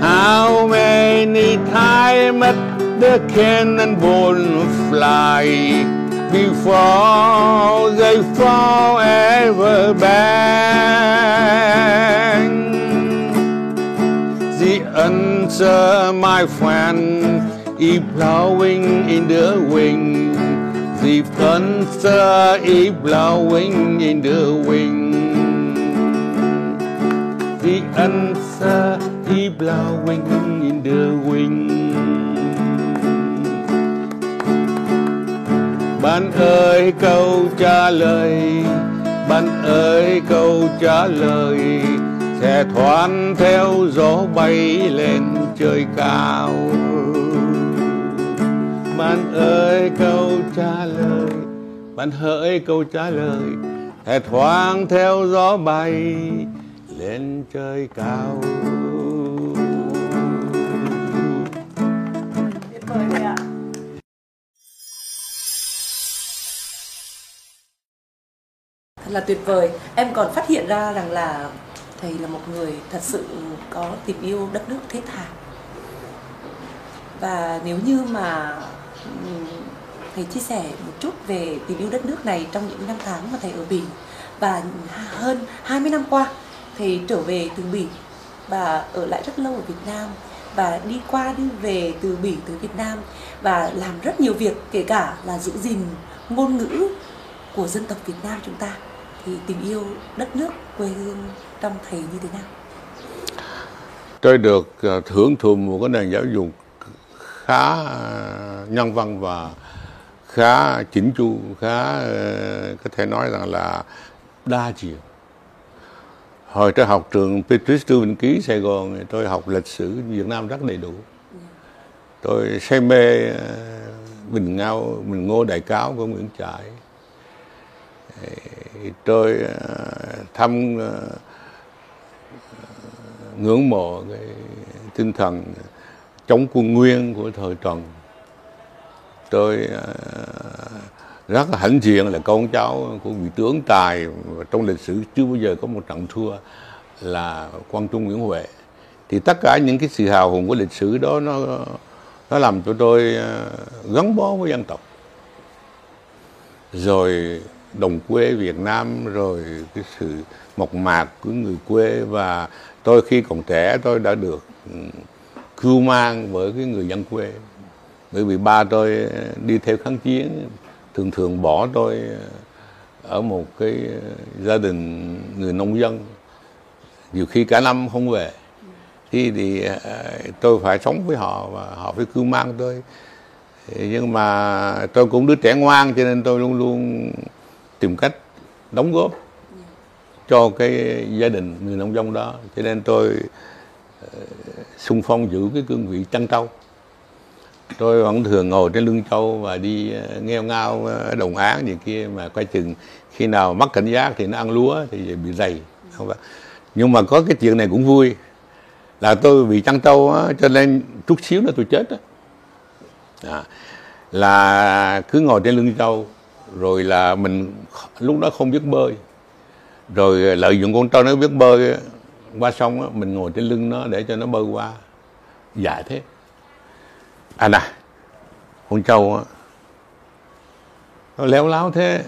How many times the cannonball fly before they fall ever back? The answer, my friend, is blowing in the wind. The answer is blowing in the wind. The answer is blowing in the wind. Bạn ơi câu trả lời, bạn ơi câu trả lời sẽ thoáng theo gió bay lên trời cao. Bạn ơi câu trả lời, bạn hỡi câu trả lời. Sẽ thoáng theo gió bay lên trời cao. thật là tuyệt vời. Em còn phát hiện ra rằng là thầy là một người thật sự có tình yêu đất nước thiết tha và nếu như mà thầy chia sẻ một chút về tình yêu đất nước này trong những năm tháng mà thầy ở Bỉ và hơn 20 năm qua, thầy trở về từ Bỉ và ở lại rất lâu ở Việt Nam và đi qua đi về từ Bỉ tới Việt Nam và làm rất nhiều việc, kể cả là giữ gìn ngôn ngữ của dân tộc Việt Nam chúng ta thì tình yêu đất nước quê hương trong thầy như thế nào? Tôi được ờ, hưởng thụ một cái nền giáo dục khá ờ, nhân văn và khá chỉnh chu, khá ờ, có thể nói rằng là đa chiều. Hồi tôi học trường Petrus Tư Vĩnh Ký Sài Gòn thì tôi học lịch sử Việt Nam rất đầy đủ. Tôi say mê ờ, Bình Ngao, Bình Ngô Đại Cáo của Nguyễn Trãi. Tôi thăm ngưỡng mộ cái tinh thần chống quân nguyên, của thời Trần. Tôi ờ, rất là hãnh diện là con cháu của vị tướng tài, và trong lịch sử chưa bao giờ có một trận thua là quang trung Nguyễn Huệ. Thì tất cả những cái sự hào hùng của lịch sử đó, nó nó làm cho tôi ờ, gắn bó với dân tộc. Rồi đồng quê Việt Nam, rồi cái sự mộc mạc của người quê, và tôi khi còn trẻ, tôi đã được cưu mang với cái người dân quê. Bởi vì ba tôi đi theo kháng chiến thường thường bỏ tôi ở một cái gia đình người nông dân. Nhiều khi cả năm không về. Thì, thì à, tôi phải sống với họ và họ phải cưu mang tôi. Nhưng mà tôi cũng đứa trẻ ngoan cho nên tôi luôn luôn tìm cách đóng góp cho cái gia đình người nông dân đó. Cho nên tôi xung phong giữ cái cương vị chăn trâu. Tôi vẫn thường ngồi trên lưng trâu và đi nghêu ngheo ngao ở đồng áng gì kia mà coi chừng khi nào mất cảnh giác thì nó ăn lúa thì bị dày không phải. Nhưng mà có cái chuyện này cũng vui là tôi bị chăn trâu á, cho nên chút xíu nữa tôi chết á. À, là cứ ngồi trên lưng trâu rồi là mình lúc đó không biết bơi rồi ờ, lợi dụng con trâu nó biết bơi qua sông á, mình ngồi trên lưng nó để cho nó bơi qua. Dài thế. À nè con trâu á nó léo láo thế.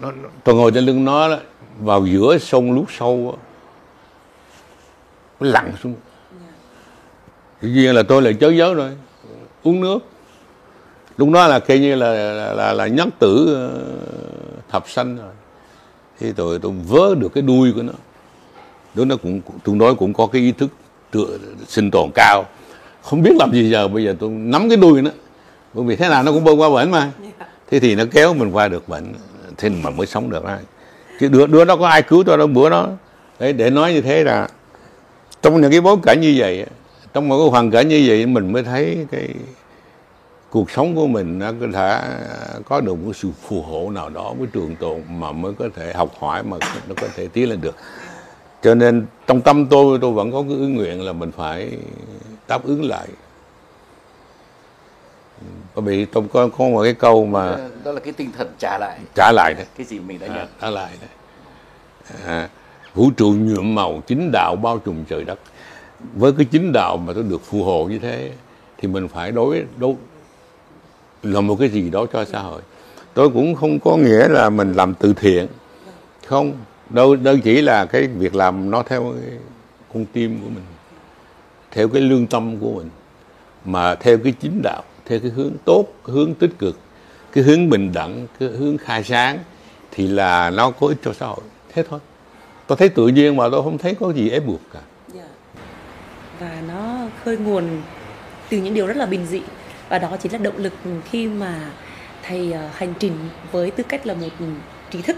Nó, nó, tôi ngồi trên lưng nó đó, vào giữa sông lúc sâu á, nó lặn xuống. Tự nhiên là tôi lại chớ giới rồi uống nước. Lúc đó là cây như là là, là, là nhắc tử ờ, thập sanh rồi. Thì tôi tôi vớ được cái đuôi của nó đó nó cũng tôi nói cũng có cái ý thức tự, sinh tồn cao. Không biết làm gì giờ bây giờ tôi nắm cái đuôi nó. Bởi vì thế nào nó cũng bơi qua bển mà. Thế thì nó kéo mình qua được bệnh thế mà mới sống được ai. Chứ đứa đứa đó có ai cứu tôi đâu bữa đó. Đấy để nói như thế là trong những cái bối cảnh như vậy trong một cái hoàn cảnh như vậy mình mới thấy cái cuộc sống của mình nó có thể có được một sự phù hộ nào đó với trường tồn mà mới có thể học hỏi mà nó có thể tiến lên được cho nên trong tâm tôi tôi vẫn có cái ước nguyện là mình phải đáp ứng lại. Bởi vì tôi có có một cái câu mà đó là cái tinh thần trả lại. Trả lại đấy. Cái gì mình đã à, nhận. trả lại đấy. À, vũ trụ nhuộm màu chính đạo bao trùm trời đất. Với cái chính đạo mà tôi được phù hộ như thế thì mình phải đối đối là một cái gì đó cho xã hội. Tôi cũng không có nghĩa là mình làm từ thiện. Không đâu đâu chỉ là cái việc làm nó theo cái con tim của mình, theo cái lương tâm của mình, mà theo cái chính đạo, theo cái hướng tốt, cái hướng tích cực, cái hướng bình đẳng, cái hướng khai sáng thì là nó có ích cho xã hội. Thế thôi. Tôi thấy tự nhiên mà tôi không thấy có gì ép buộc cả. Dạ. Và nó khơi nguồn từ những điều rất là bình dị. Và đó chính là động lực khi mà thầy ờ, hành trình với tư cách là một trí thức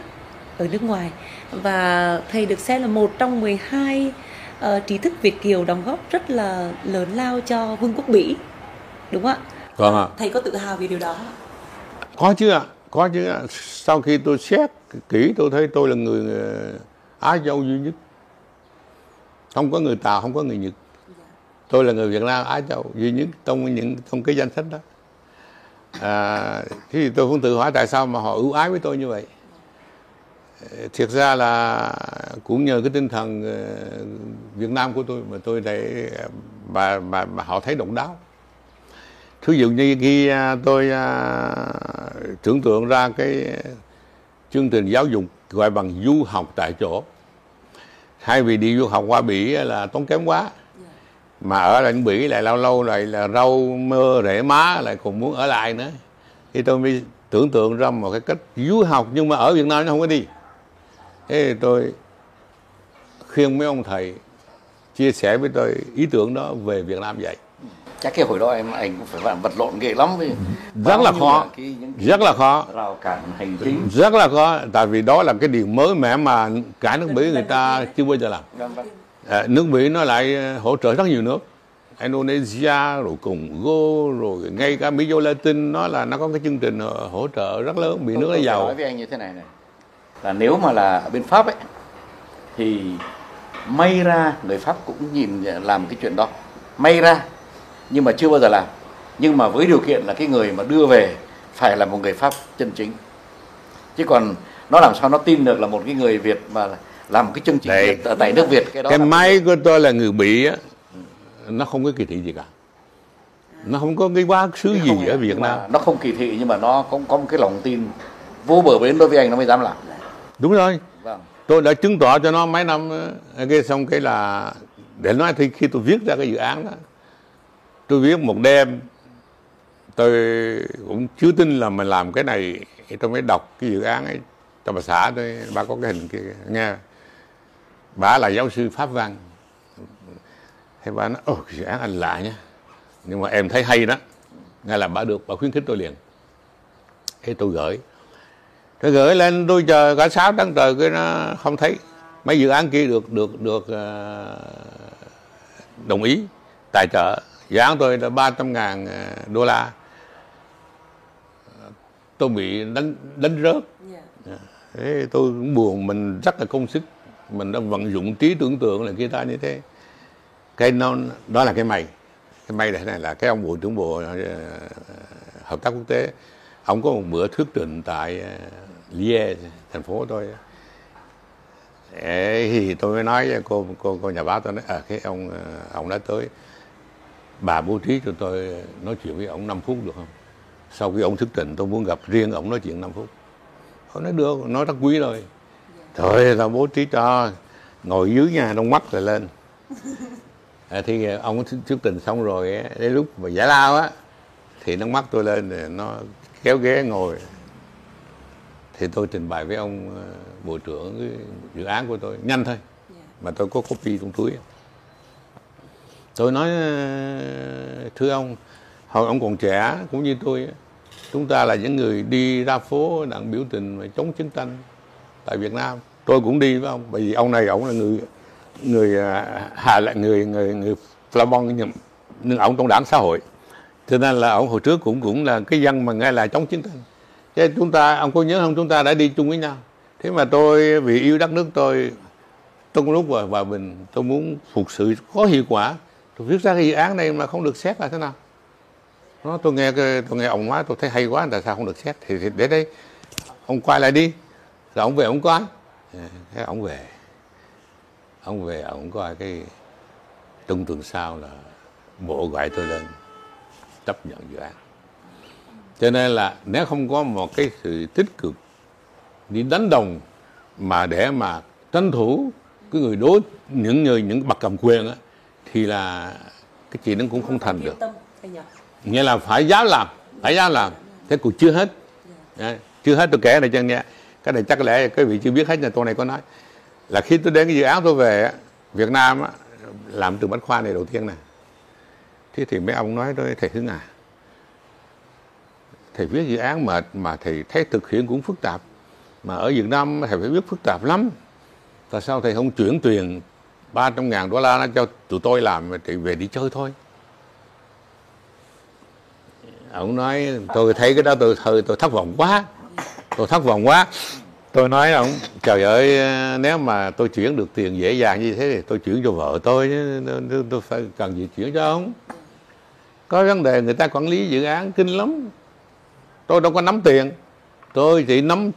ở nước ngoài. Và thầy được xem là một trong 12 ờ, trí thức Việt kiều đóng góp rất là lớn lao cho Vương quốc Bỉ đúng không ạ? còn à, Thầy có tự hào về điều đó không ạ? có chứ ạ có chứ ạ. Sau khi tôi xét kỹ tôi thấy tôi là người ờ, Á Châu duy nhất. Không có người Tàu không có người Nhật. Tôi là người Việt Nam Á Châu duy nhất trong những trong cái danh sách đó. À, thế thì tôi cũng tự hỏi tại sao mà họ ưu ái với tôi như vậy thiệt ra là cũng nhờ cái tinh thần ờ, Việt Nam của tôi mà tôi thấy mà mà, mà họ thấy độc đáo. Thí dụ như khi à, tôi à, tưởng tượng ra cái chương trình giáo dục gọi bằng du học tại chỗ. Thay vì đi du học qua bỉ là tốn kém quá. Mà ở lại bỉ lại lâu lâu lại là rau mơ rễ má lại còn muốn ở lại nữa. Thì tôi mới tưởng tượng ra một cái cách du học nhưng mà ở việt nam nó không có đi thế thì tôi khuyên mấy ông thầy chia sẻ với tôi ý tưởng đó về việt nam vậy chắc cái hồi đó em anh cũng phải vật- vật lộn ghê lắm với rất là khó. cái, cái rất là khó. rào cản hành chính. Rất là khó. Tại vì đó là cái điều mới mẻ mà cả nước Mỹ người ta chưa bao giờ làm. Vân vân à, nước Mỹ nó lại ờ, hỗ trợ rất nhiều nước. Indonesia rồi Congo rồi ngay cả Mỹ Latin nó là nó có cái chương trình ờ, hỗ trợ rất lớn. Bị nước nó giàu. nói với anh như thế này này là nếu mà là ở bên pháp ấy thì may ra người pháp cũng nhìn làm cái chuyện đó. May ra nhưng mà chưa bao giờ làm. Nhưng mà với điều kiện là cái người mà đưa về phải là một người pháp chân chính. Chứ còn nó làm sao nó tin được là một cái người việt mà làm một cái chương trình Đấy. Ở tại nước việt cái đó cái máy của tôi là người Bỉ á nó không có kỳ thị gì cả. Nó không có cái quá Không gì ở Việt Nam. nó không kỳ thị nhưng mà nó cũng có một cái lòng tin vô bờ bến đối với anh nó mới dám làm đúng rồi. Vâng. Tôi đã chứng tỏ cho nó mấy năm ờ, cái xong cái là để nói thì khi tôi viết ra cái dự án đó tôi viết một đêm tôi cũng chưa tin là mình làm cái này tôi mới đọc cái dự án ấy cho bà xã tôi bà có cái hình kia nghe. Bà là giáo sư pháp văn. Thế bà nói ồ cái dự án anh lạ nhá nhưng mà em thấy hay đó nghe là bà được bà khuyến khích tôi liền. Thế tôi gửi tôi gửi lên tôi chờ cả sáu tháng trời cái nó không thấy. Mấy dự án kia được được được ờ, đồng ý tài trợ. Dự án tôi là ba trăm ngàn ờ, đô la. Tôi bị đánh đánh rớt. Dạ. Thế tôi cũng buồn mình rất là công sức. Mình đã vận dụng trí tưởng tượng là kia ta như thế. Cái nó đó là cái may. Cái là thế này là cái ông bộ trưởng bộ ờ, hợp tác quốc tế ông có một bữa thuyết trình tại ờ, thành phố tôi Ê, thì tôi mới nói với cô cô cô nhà báo tôi nói à, cái ông ờ, ông đã tới. Bà bố trí cho tôi nói chuyện với ông 5 phút được không? Sau khi ông thuyết trình tôi muốn gặp riêng ông nói chuyện 5 phút. Ông nói được nói rất quý rồi thôi tao bố trí cho. Ngồi dưới nhà đông mắt rồi lên. À, thì ờ, ông thuyết tỉnh trình xong rồi đến lúc mà giải lao á thì nó mắt tôi lên nó kéo ghế ngồi thì tôi trình bày với ông ờ, bộ trưởng cái dự án của tôi. Nhanh thôi. Mà tôi có copy trong túi. Tôi nói ờ, thưa ông hồi ông còn trẻ cũng như tôi chúng ta là những người đi ra phố đặng biểu tình mà chống chiến tranh tại Việt Nam. Tôi cũng đi với ông bởi vì ông này ông là người người à, hà là người người người Flamon nhưng nhưng ông trong đảng xã hội. Cho nên là ông hồi trước cũng cũng là cái dân mà nghe là chống chiến tranh chứ chúng ta ông có nhớ không? Chúng ta đã đi chung với nhau. Thế mà tôi vì yêu đất nước tôi trong lúc và hòa bình tôi muốn phục sự có hiệu quả. Tôi viết ra cái dự án này mà không được xét là thế nào? Nó tôi nghe tôi nghe ông nói tôi thấy hay quá tại sao không được xét? Thì, thì để đây ông quay lại đi. Rồi ông về ông coi thế ông về. Ông về ông coi cái trong tuần sau là bộ gọi tôi lên chấp nhận dự án cho nên là nếu không có một cái sự tích cực đi đánh đồng mà để mà tranh thủ cái người đối những người những bậc cầm quyền á thì là cái chuyện nó cũng không thành được. nghĩa là phải dám làm phải dám làm. Thế cũng chưa hết. Đấy, chưa hết tôi kể này cho nghe. Cái này chắc lẽ cái vị chưa biết hết nhà tôi này có nói. Là khi tôi đến cái dự án tôi về á, Việt Nam á, làm trường bách khoa này đầu tiên này thế thì mấy ông nói tôi thầy Hưng à thầy viết dự án mệt mà thầy thấy thực hiện cũng phức tạp. Mà ở Việt Nam thầy phải viết phức tạp lắm. Tại sao thầy không chuyển tiền 300 ngàn đô la cho tụi tôi làm mà thầy về đi chơi thôi? Ông nói tôi thấy cái đó tôi hơi tôi thất vọng quá. Tôi thất vọng quá. Tôi nói ông trời ơi nếu mà tôi chuyển được tiền dễ dàng như thế thì tôi chuyển cho vợ tôi, tôi phải cần gì chuyển cho ông? Có vấn đề người ta quản lý dự án kinh lắm tôi đâu có nắm tiền. Tôi chỉ nắm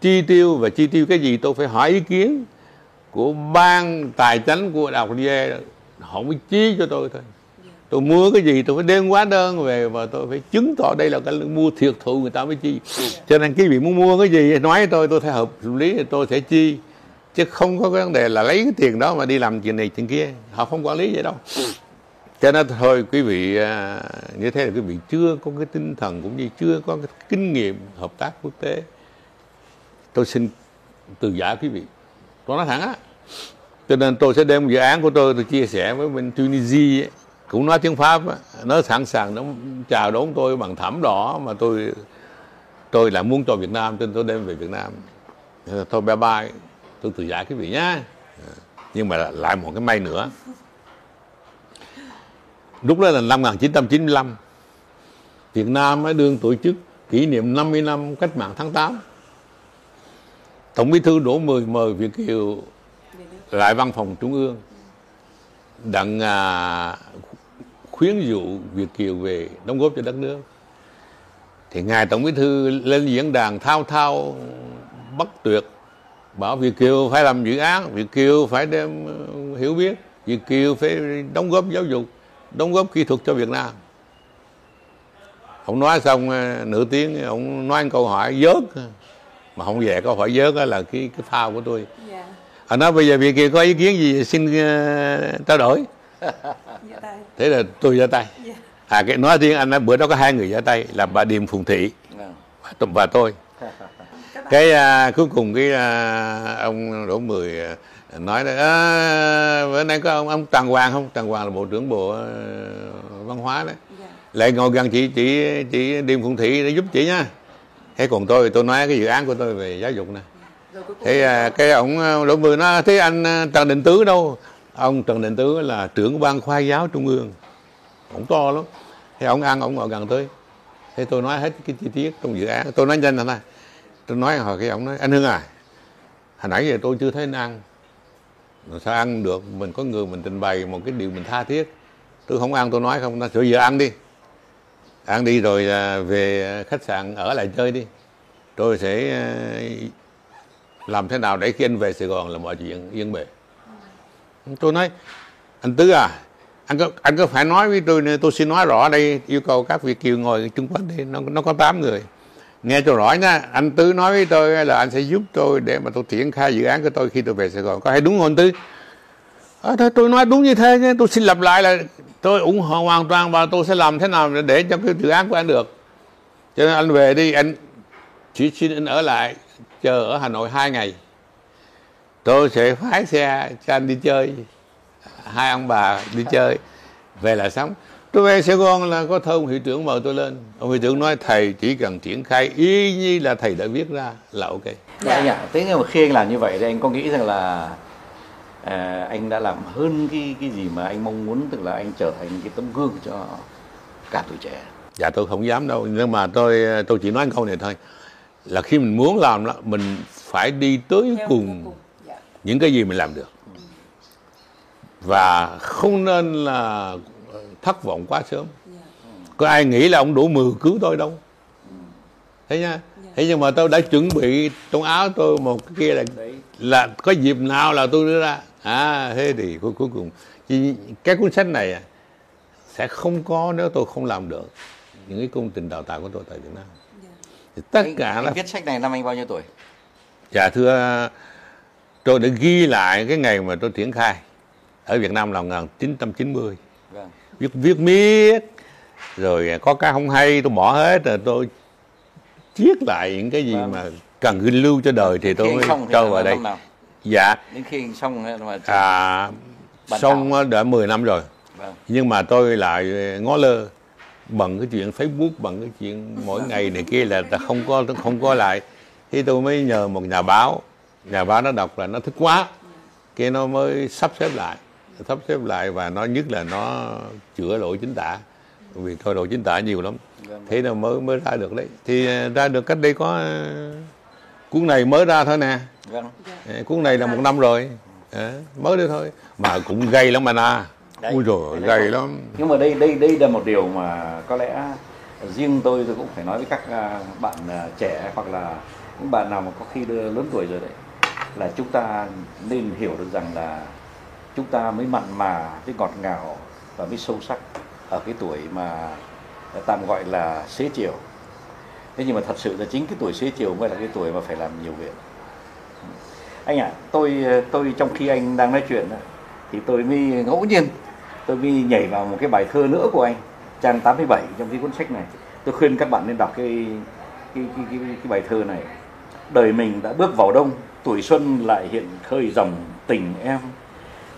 chi tiêu và chi tiêu cái gì tôi phải hỏi ý kiến của ban tài chính của đại học Liê họ mới chi cho tôi thôi. Tôi mua cái gì tôi phải đem hóa đơn về và tôi phải chứng tỏ đây là cái mua thiệt thụ người ta mới chi. Cho nên cái vị muốn mua cái gì nói với tôi tôi thấy hợp lý thì tôi sẽ chi. Chứ không có cái vấn đề là lấy cái tiền đó mà đi làm chuyện này chuyện kia. Họ không quản lý vậy đâu cho nên thôi quý vị à, như thế là quý vị chưa có cái tinh thần cũng như chưa có cái kinh nghiệm hợp tác quốc tế. Tôi xin từ giả quý vị. Tôi nói thẳng á. Cho nên tôi sẽ đem dự án của tôi tôi chia sẻ với bên Tunisia ấy, cũng nói tiếng Pháp á, nó sẵn sàng nó chào đón tôi bằng thảm đỏ mà tôi tôi là muốn cho Việt Nam nên tôi đem về Việt Nam. Thôi bye bye. Tôi từ giả quý vị nhá. À, nhưng mà lại một cái may nữa lúc đó là năm 1995 Việt Nam mới đương tổ chức kỷ niệm 50 năm cách mạng tháng 8 Tổng bí thư Đỗ Mười mời Việt Kiều lại văn phòng trung ương đặng à, khuyến dụ Việt Kiều về đóng góp cho đất nước. Thì ngài tổng bí thư lên diễn đàn thao thao bất tuyệt bảo Việt Kiều phải làm dự án Việt Kiều phải đem à, hiểu biết Việt Kiều phải đóng góp giáo dục đóng góp kỹ thuật cho Việt Nam. Ông nói xong ờ, nửa tiếng ông nói một câu hỏi dớt mà không về câu hỏi dớt là cái cái phao của tôi. Dạ. Anh nói bây giờ Việt Kiều có ý kiến gì xin ờ, trao đổi. Dạ tay. Thế là tôi ra tay. Dạ. À cái nói tiếng anh nói bữa đó có hai người ra tay là bà Điềm Phùng Thị Vâng. và tôi- và tôi. Cái à, cuối cùng cái à, ông Đỗ Mười à, nói là à, bữa nay có ông ông Trần Hoàng không? Trần Hoàng là bộ trưởng bộ à, văn hóa đấy. Dạ. Lại ngồi gần chị chị chị Điềm Phụng Thị để giúp chị nha. Thế còn tôi tôi nói cái dự án của tôi về giáo dục này cuối cùng thế à, cái ông à, lỗ mười nói thế anh à, trần định tứ đâu? Ông trần định tứ là trưởng ban khoa giáo trung ương. Ông to lắm. Thế ông ăn ông ngồi gần tới thế tôi nói hết cái chi tiết trong dự án. Tôi nói nhanh thôi tôi nói hồi cái ông nói anh hưng à hồi nãy giờ tôi chưa thấy anh ăn rồi sao ăn được. Mình có người mình trình bày một cái điều mình tha thiết. Tôi không ăn tôi nói không. Nó sửa giờ ăn đi. Ăn đi rồi à, về khách sạn ở lại chơi đi. Tôi sẽ à, làm thế nào để khi anh về Sài Gòn là mọi chuyện yên bề. Tôi nói anh Tứ à anh có anh có phải nói với tôi tôi xin nói rõ đây yêu cầu các vị kiều ngồi chung quanh đi, nó nó có 8 người nghe cho rõ nha anh Tứ nói với tôi là anh sẽ giúp tôi để mà tôi triển khai dự án của tôi khi tôi về Sài Gòn. Có hay đúng không anh Tứ? À, thôi tôi nói đúng như thế nhé. Tôi xin lặp lại là tôi ủng hộ hoàn toàn và tôi sẽ làm thế nào để cho cái dự án của anh được. Cho nên anh về đi anh chỉ xin anh ở lại chờ ở Hà Nội hai ngày. Tôi sẽ phái xe cho anh đi chơi. Hai ông bà đi chơi. Về là xong tôi về Sài Gòn là có thơ ông hiệu trưởng mời tôi lên ông hiệu trưởng nói thầy chỉ cần triển khai y như là thầy đã viết ra là ok Dạ anh ạ. Thế nhưng mà khi anh làm như vậy thì anh có nghĩ rằng là à, anh đã làm hơn cái cái gì mà anh mong muốn tức là anh trở thành cái tấm gương cho cả tuổi trẻ. dạ tôi không dám đâu nhưng mà tôi tôi chỉ nói câu này thôi là khi mình muốn làm đó mình phải đi tới theo cùng cùng. Dạ. những cái gì mình làm được và không nên là thất vọng quá sớm. Có ai nghĩ là ông đủ mười cứu tôi đâu? Thế nha. Thế nhưng mà tôi đã chuẩn bị trong áo tôi một cái kia là là có dịp nào là tôi đưa ra. À thế thì cuối, cuối cùng cái cuốn sách này à, sẽ không có nếu tôi không làm được những cái công trình đào tạo của tôi tại Việt Nam. Thì tất Anh, cả anh là viết sách này năm anh bao nhiêu tuổi? dạ thưa tôi đã ghi lại cái ngày mà tôi triển khai. Ở Việt Nam là 1990 Vâng. Viết viết miết. Rồi có cái không hay tôi bỏ hết rồi tôi viết lại những cái gì Vâng. mà cần ghi lưu cho đời thì tôi cho vào đây. nào? dạ. Đến khi xong mà à, xong đã 10 năm rồi. Vâng. nhưng mà tôi lại ngó lơ bằng cái chuyện Facebook bằng cái chuyện mỗi ngày này kia là ta không có không có lại. Thì tôi mới nhờ một nhà báo. Nhà báo nó đọc là nó thích quá. Kia nó mới sắp xếp lại sắp xếp lại và nó nhất là nó chữa lỗi chính tả. Vì thôi lỗi chính tả nhiều lắm. Thế là mới mới ra được đấy. Thì ờ, ra được cách đây có ờ, cuốn này mới ra thôi nè. Vâng. Ờ, cuốn này là một năm rồi. Ờ, mới đây thôi. Mà cũng gay lắm mà na Đấy, ui rồi gay lắm. Nhưng mà đây đây đây là một điều mà có lẽ riêng tôi tôi cũng phải nói với các à, bạn à, trẻ hoặc là những bạn nào mà có khi lớn tuổi rồi đấy là chúng ta nên hiểu được rằng là chúng ta mới mặn mà mới ngọt ngào và mới sâu sắc ở cái tuổi mà tạm gọi là xế chiều. Thế nhưng mà thật sự là chính cái tuổi xế chiều mới là cái tuổi mà phải làm nhiều việc. Anh ạ tôi tôi trong khi anh đang nói chuyện thì tôi mới ngẫu nhiên tôi mới nhảy vào một cái bài thơ nữa của anh trang 87 trong cái cuốn sách này. Tôi khuyên các bạn nên đọc cái cái cái cái, cái bài thơ này. Đời mình đã bước vào đông tuổi xuân lại hiện khơi dòng tình em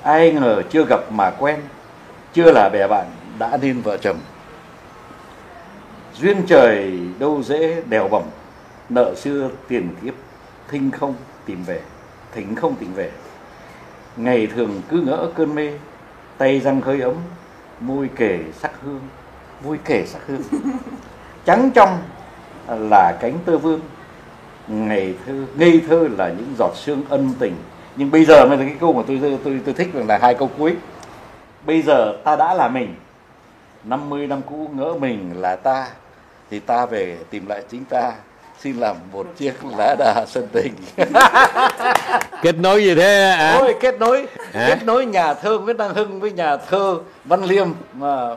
ai ngờ chưa gặp mà quen chưa là bè bạn đã nên vợ chồng. Duyên trời đâu dễ đèo bẩm nợ xưa tiền kiếp thinh không tìm về thỉnh không tìm về. Ngày thường cứ ngỡ cơn mê tay răng hơi ấm môi kể sắc hương môi kể sắc hương. Trắng trong là cánh tơ vương ngày thơ ngây thơ là những giọt sương ân tình nhưng bây giờ mới là cái câu mà tôi tôi tôi thích là hai câu cuối. Bây giờ ta đã là mình. 50 năm cũ ngỡ mình là ta. Thì ta về tìm lại chính ta. Xin làm một chiếc lá đà sân tình. Kết nối gì thế à? Ôi kết nối. Hả? kết nối nhà thơ Nguyễn Đăng Hưng với nhà thơ Văn Liêm. Mà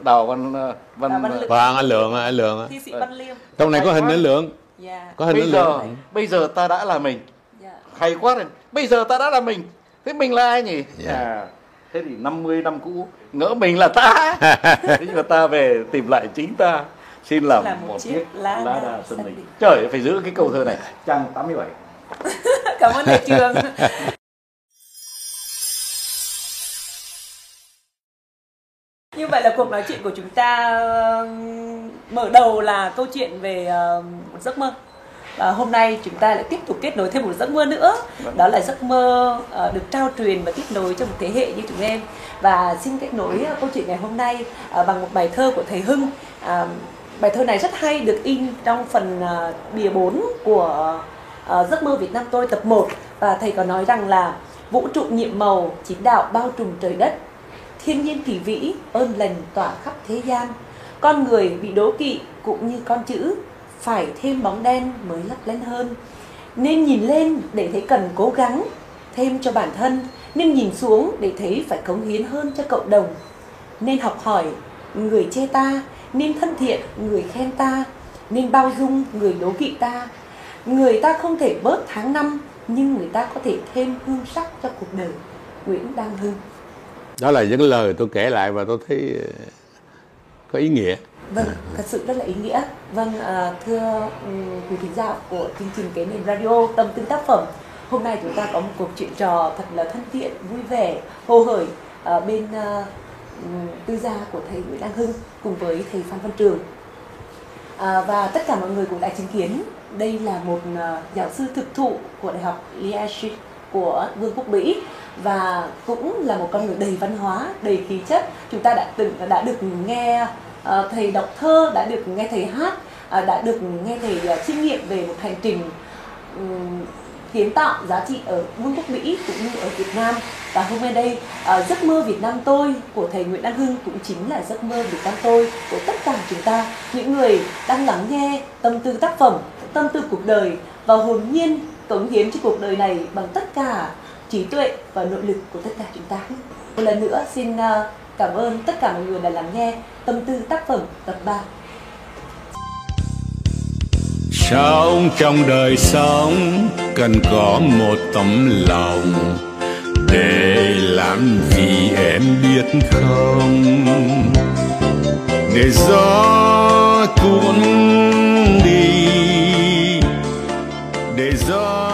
Đào Văn Văn, Đào Văn Lực. Vâng anh Lượng anh Lượng. Thi sĩ Văn Liêm. Trong này có hình anh Lượng. dạ. Có hình bây giờ Lượng. bây giờ ta đã là mình. Dạ. Hay quá rồi bây giờ ta đã là mình. Thế mình là ai nhỉ? Dạ. à, thế thì 50 năm cũ ngỡ mình là ta. Thế nhưng mà ta về tìm lại chính ta. Xin làm, Làm một một chiếc chiếc lá lá đà đà sân đình trời phải giữ cái câu thơ này. Trang 87 cảm ơn thầy trường. Như vậy là cuộc nói chuyện của chúng ta mở đầu là câu chuyện về một giấc mơ và hôm nay chúng ta lại tiếp tục kết nối thêm một giấc mơ nữa. Vâng. đó là giấc mơ được trao truyền và tiếp nối cho một thế hệ như chúng em. Và xin kết nối câu chuyện ngày hôm nay bằng một bài thơ của thầy Hưng. Bài thơ này rất hay được in trong phần bìa 4 của giấc mơ Việt Nam tôi tập 1 và thầy có nói rằng là vũ trụ nhiệm màu chính đạo bao trùm trời đất. Thiên nhiên kỳ vĩ ơn lành tỏa khắp thế gian. Con người bị đố kỵ cũng như con chữ phải thêm bóng đen mới lấp lánh hơn. Nên nhìn lên để thấy cần cố gắng thêm cho bản thân, nên nhìn xuống để thấy phải cống hiến hơn cho cộng đồng. Nên học hỏi, người chê ta, nên thân thiện, người khen ta, nên bao dung người đố kỵ ta. Người ta không thể bớt tháng năm, nhưng người ta có thể thêm hương sắc cho cuộc đời. Nguyễn Đăng Hưng. Đó là những lời tôi kể lại và tôi thấy ờ, có ý nghĩa vâng thật sự rất là ý nghĩa. Vâng à, thưa quý thính giả của chương trình kế nền radio tâm tư tác phẩm hôm nay chúng ta có một cuộc chuyện trò thật là thân thiện vui vẻ hồ hởi ở bên uh, tư gia của thầy Nguyễn Đăng Hưng cùng với thầy Phan Văn Trường. À, và tất cả mọi người cũng đã chứng kiến đây là một giáo sư thực thụ của đại học Liège của Vương quốc Mỹ và cũng là một con người đầy văn hóa, đầy khí chất. Chúng ta đã từng đã được nghe uh, thầy đọc thơ, đã được nghe thầy hát, uh, đã được nghe thầy uh, chiêm nghiệm về một hành trình um, kiến tạo giá trị ở Vương quốc Mỹ cũng như ở Việt Nam. Và hôm nay đây uh, giấc mơ Việt Nam tôi của thầy Nguyễn Đăng Hưng cũng chính là giấc mơ Việt Nam tôi của tất cả chúng ta. Những người đang lắng nghe tâm tư tác phẩm tâm tư cuộc đời và hồn nhiên cống hiến cho cuộc đời này bằng tất cả trí tuệ và nội lực của tất cả chúng ta. Một lần nữa xin cảm ơn tất cả mọi người đã lắng nghe tâm tư tác phẩm tập 3 Sống trong đời sống cần có một tấm lòng Để làm gì em biết không? Để gió cuốn đi, Để gió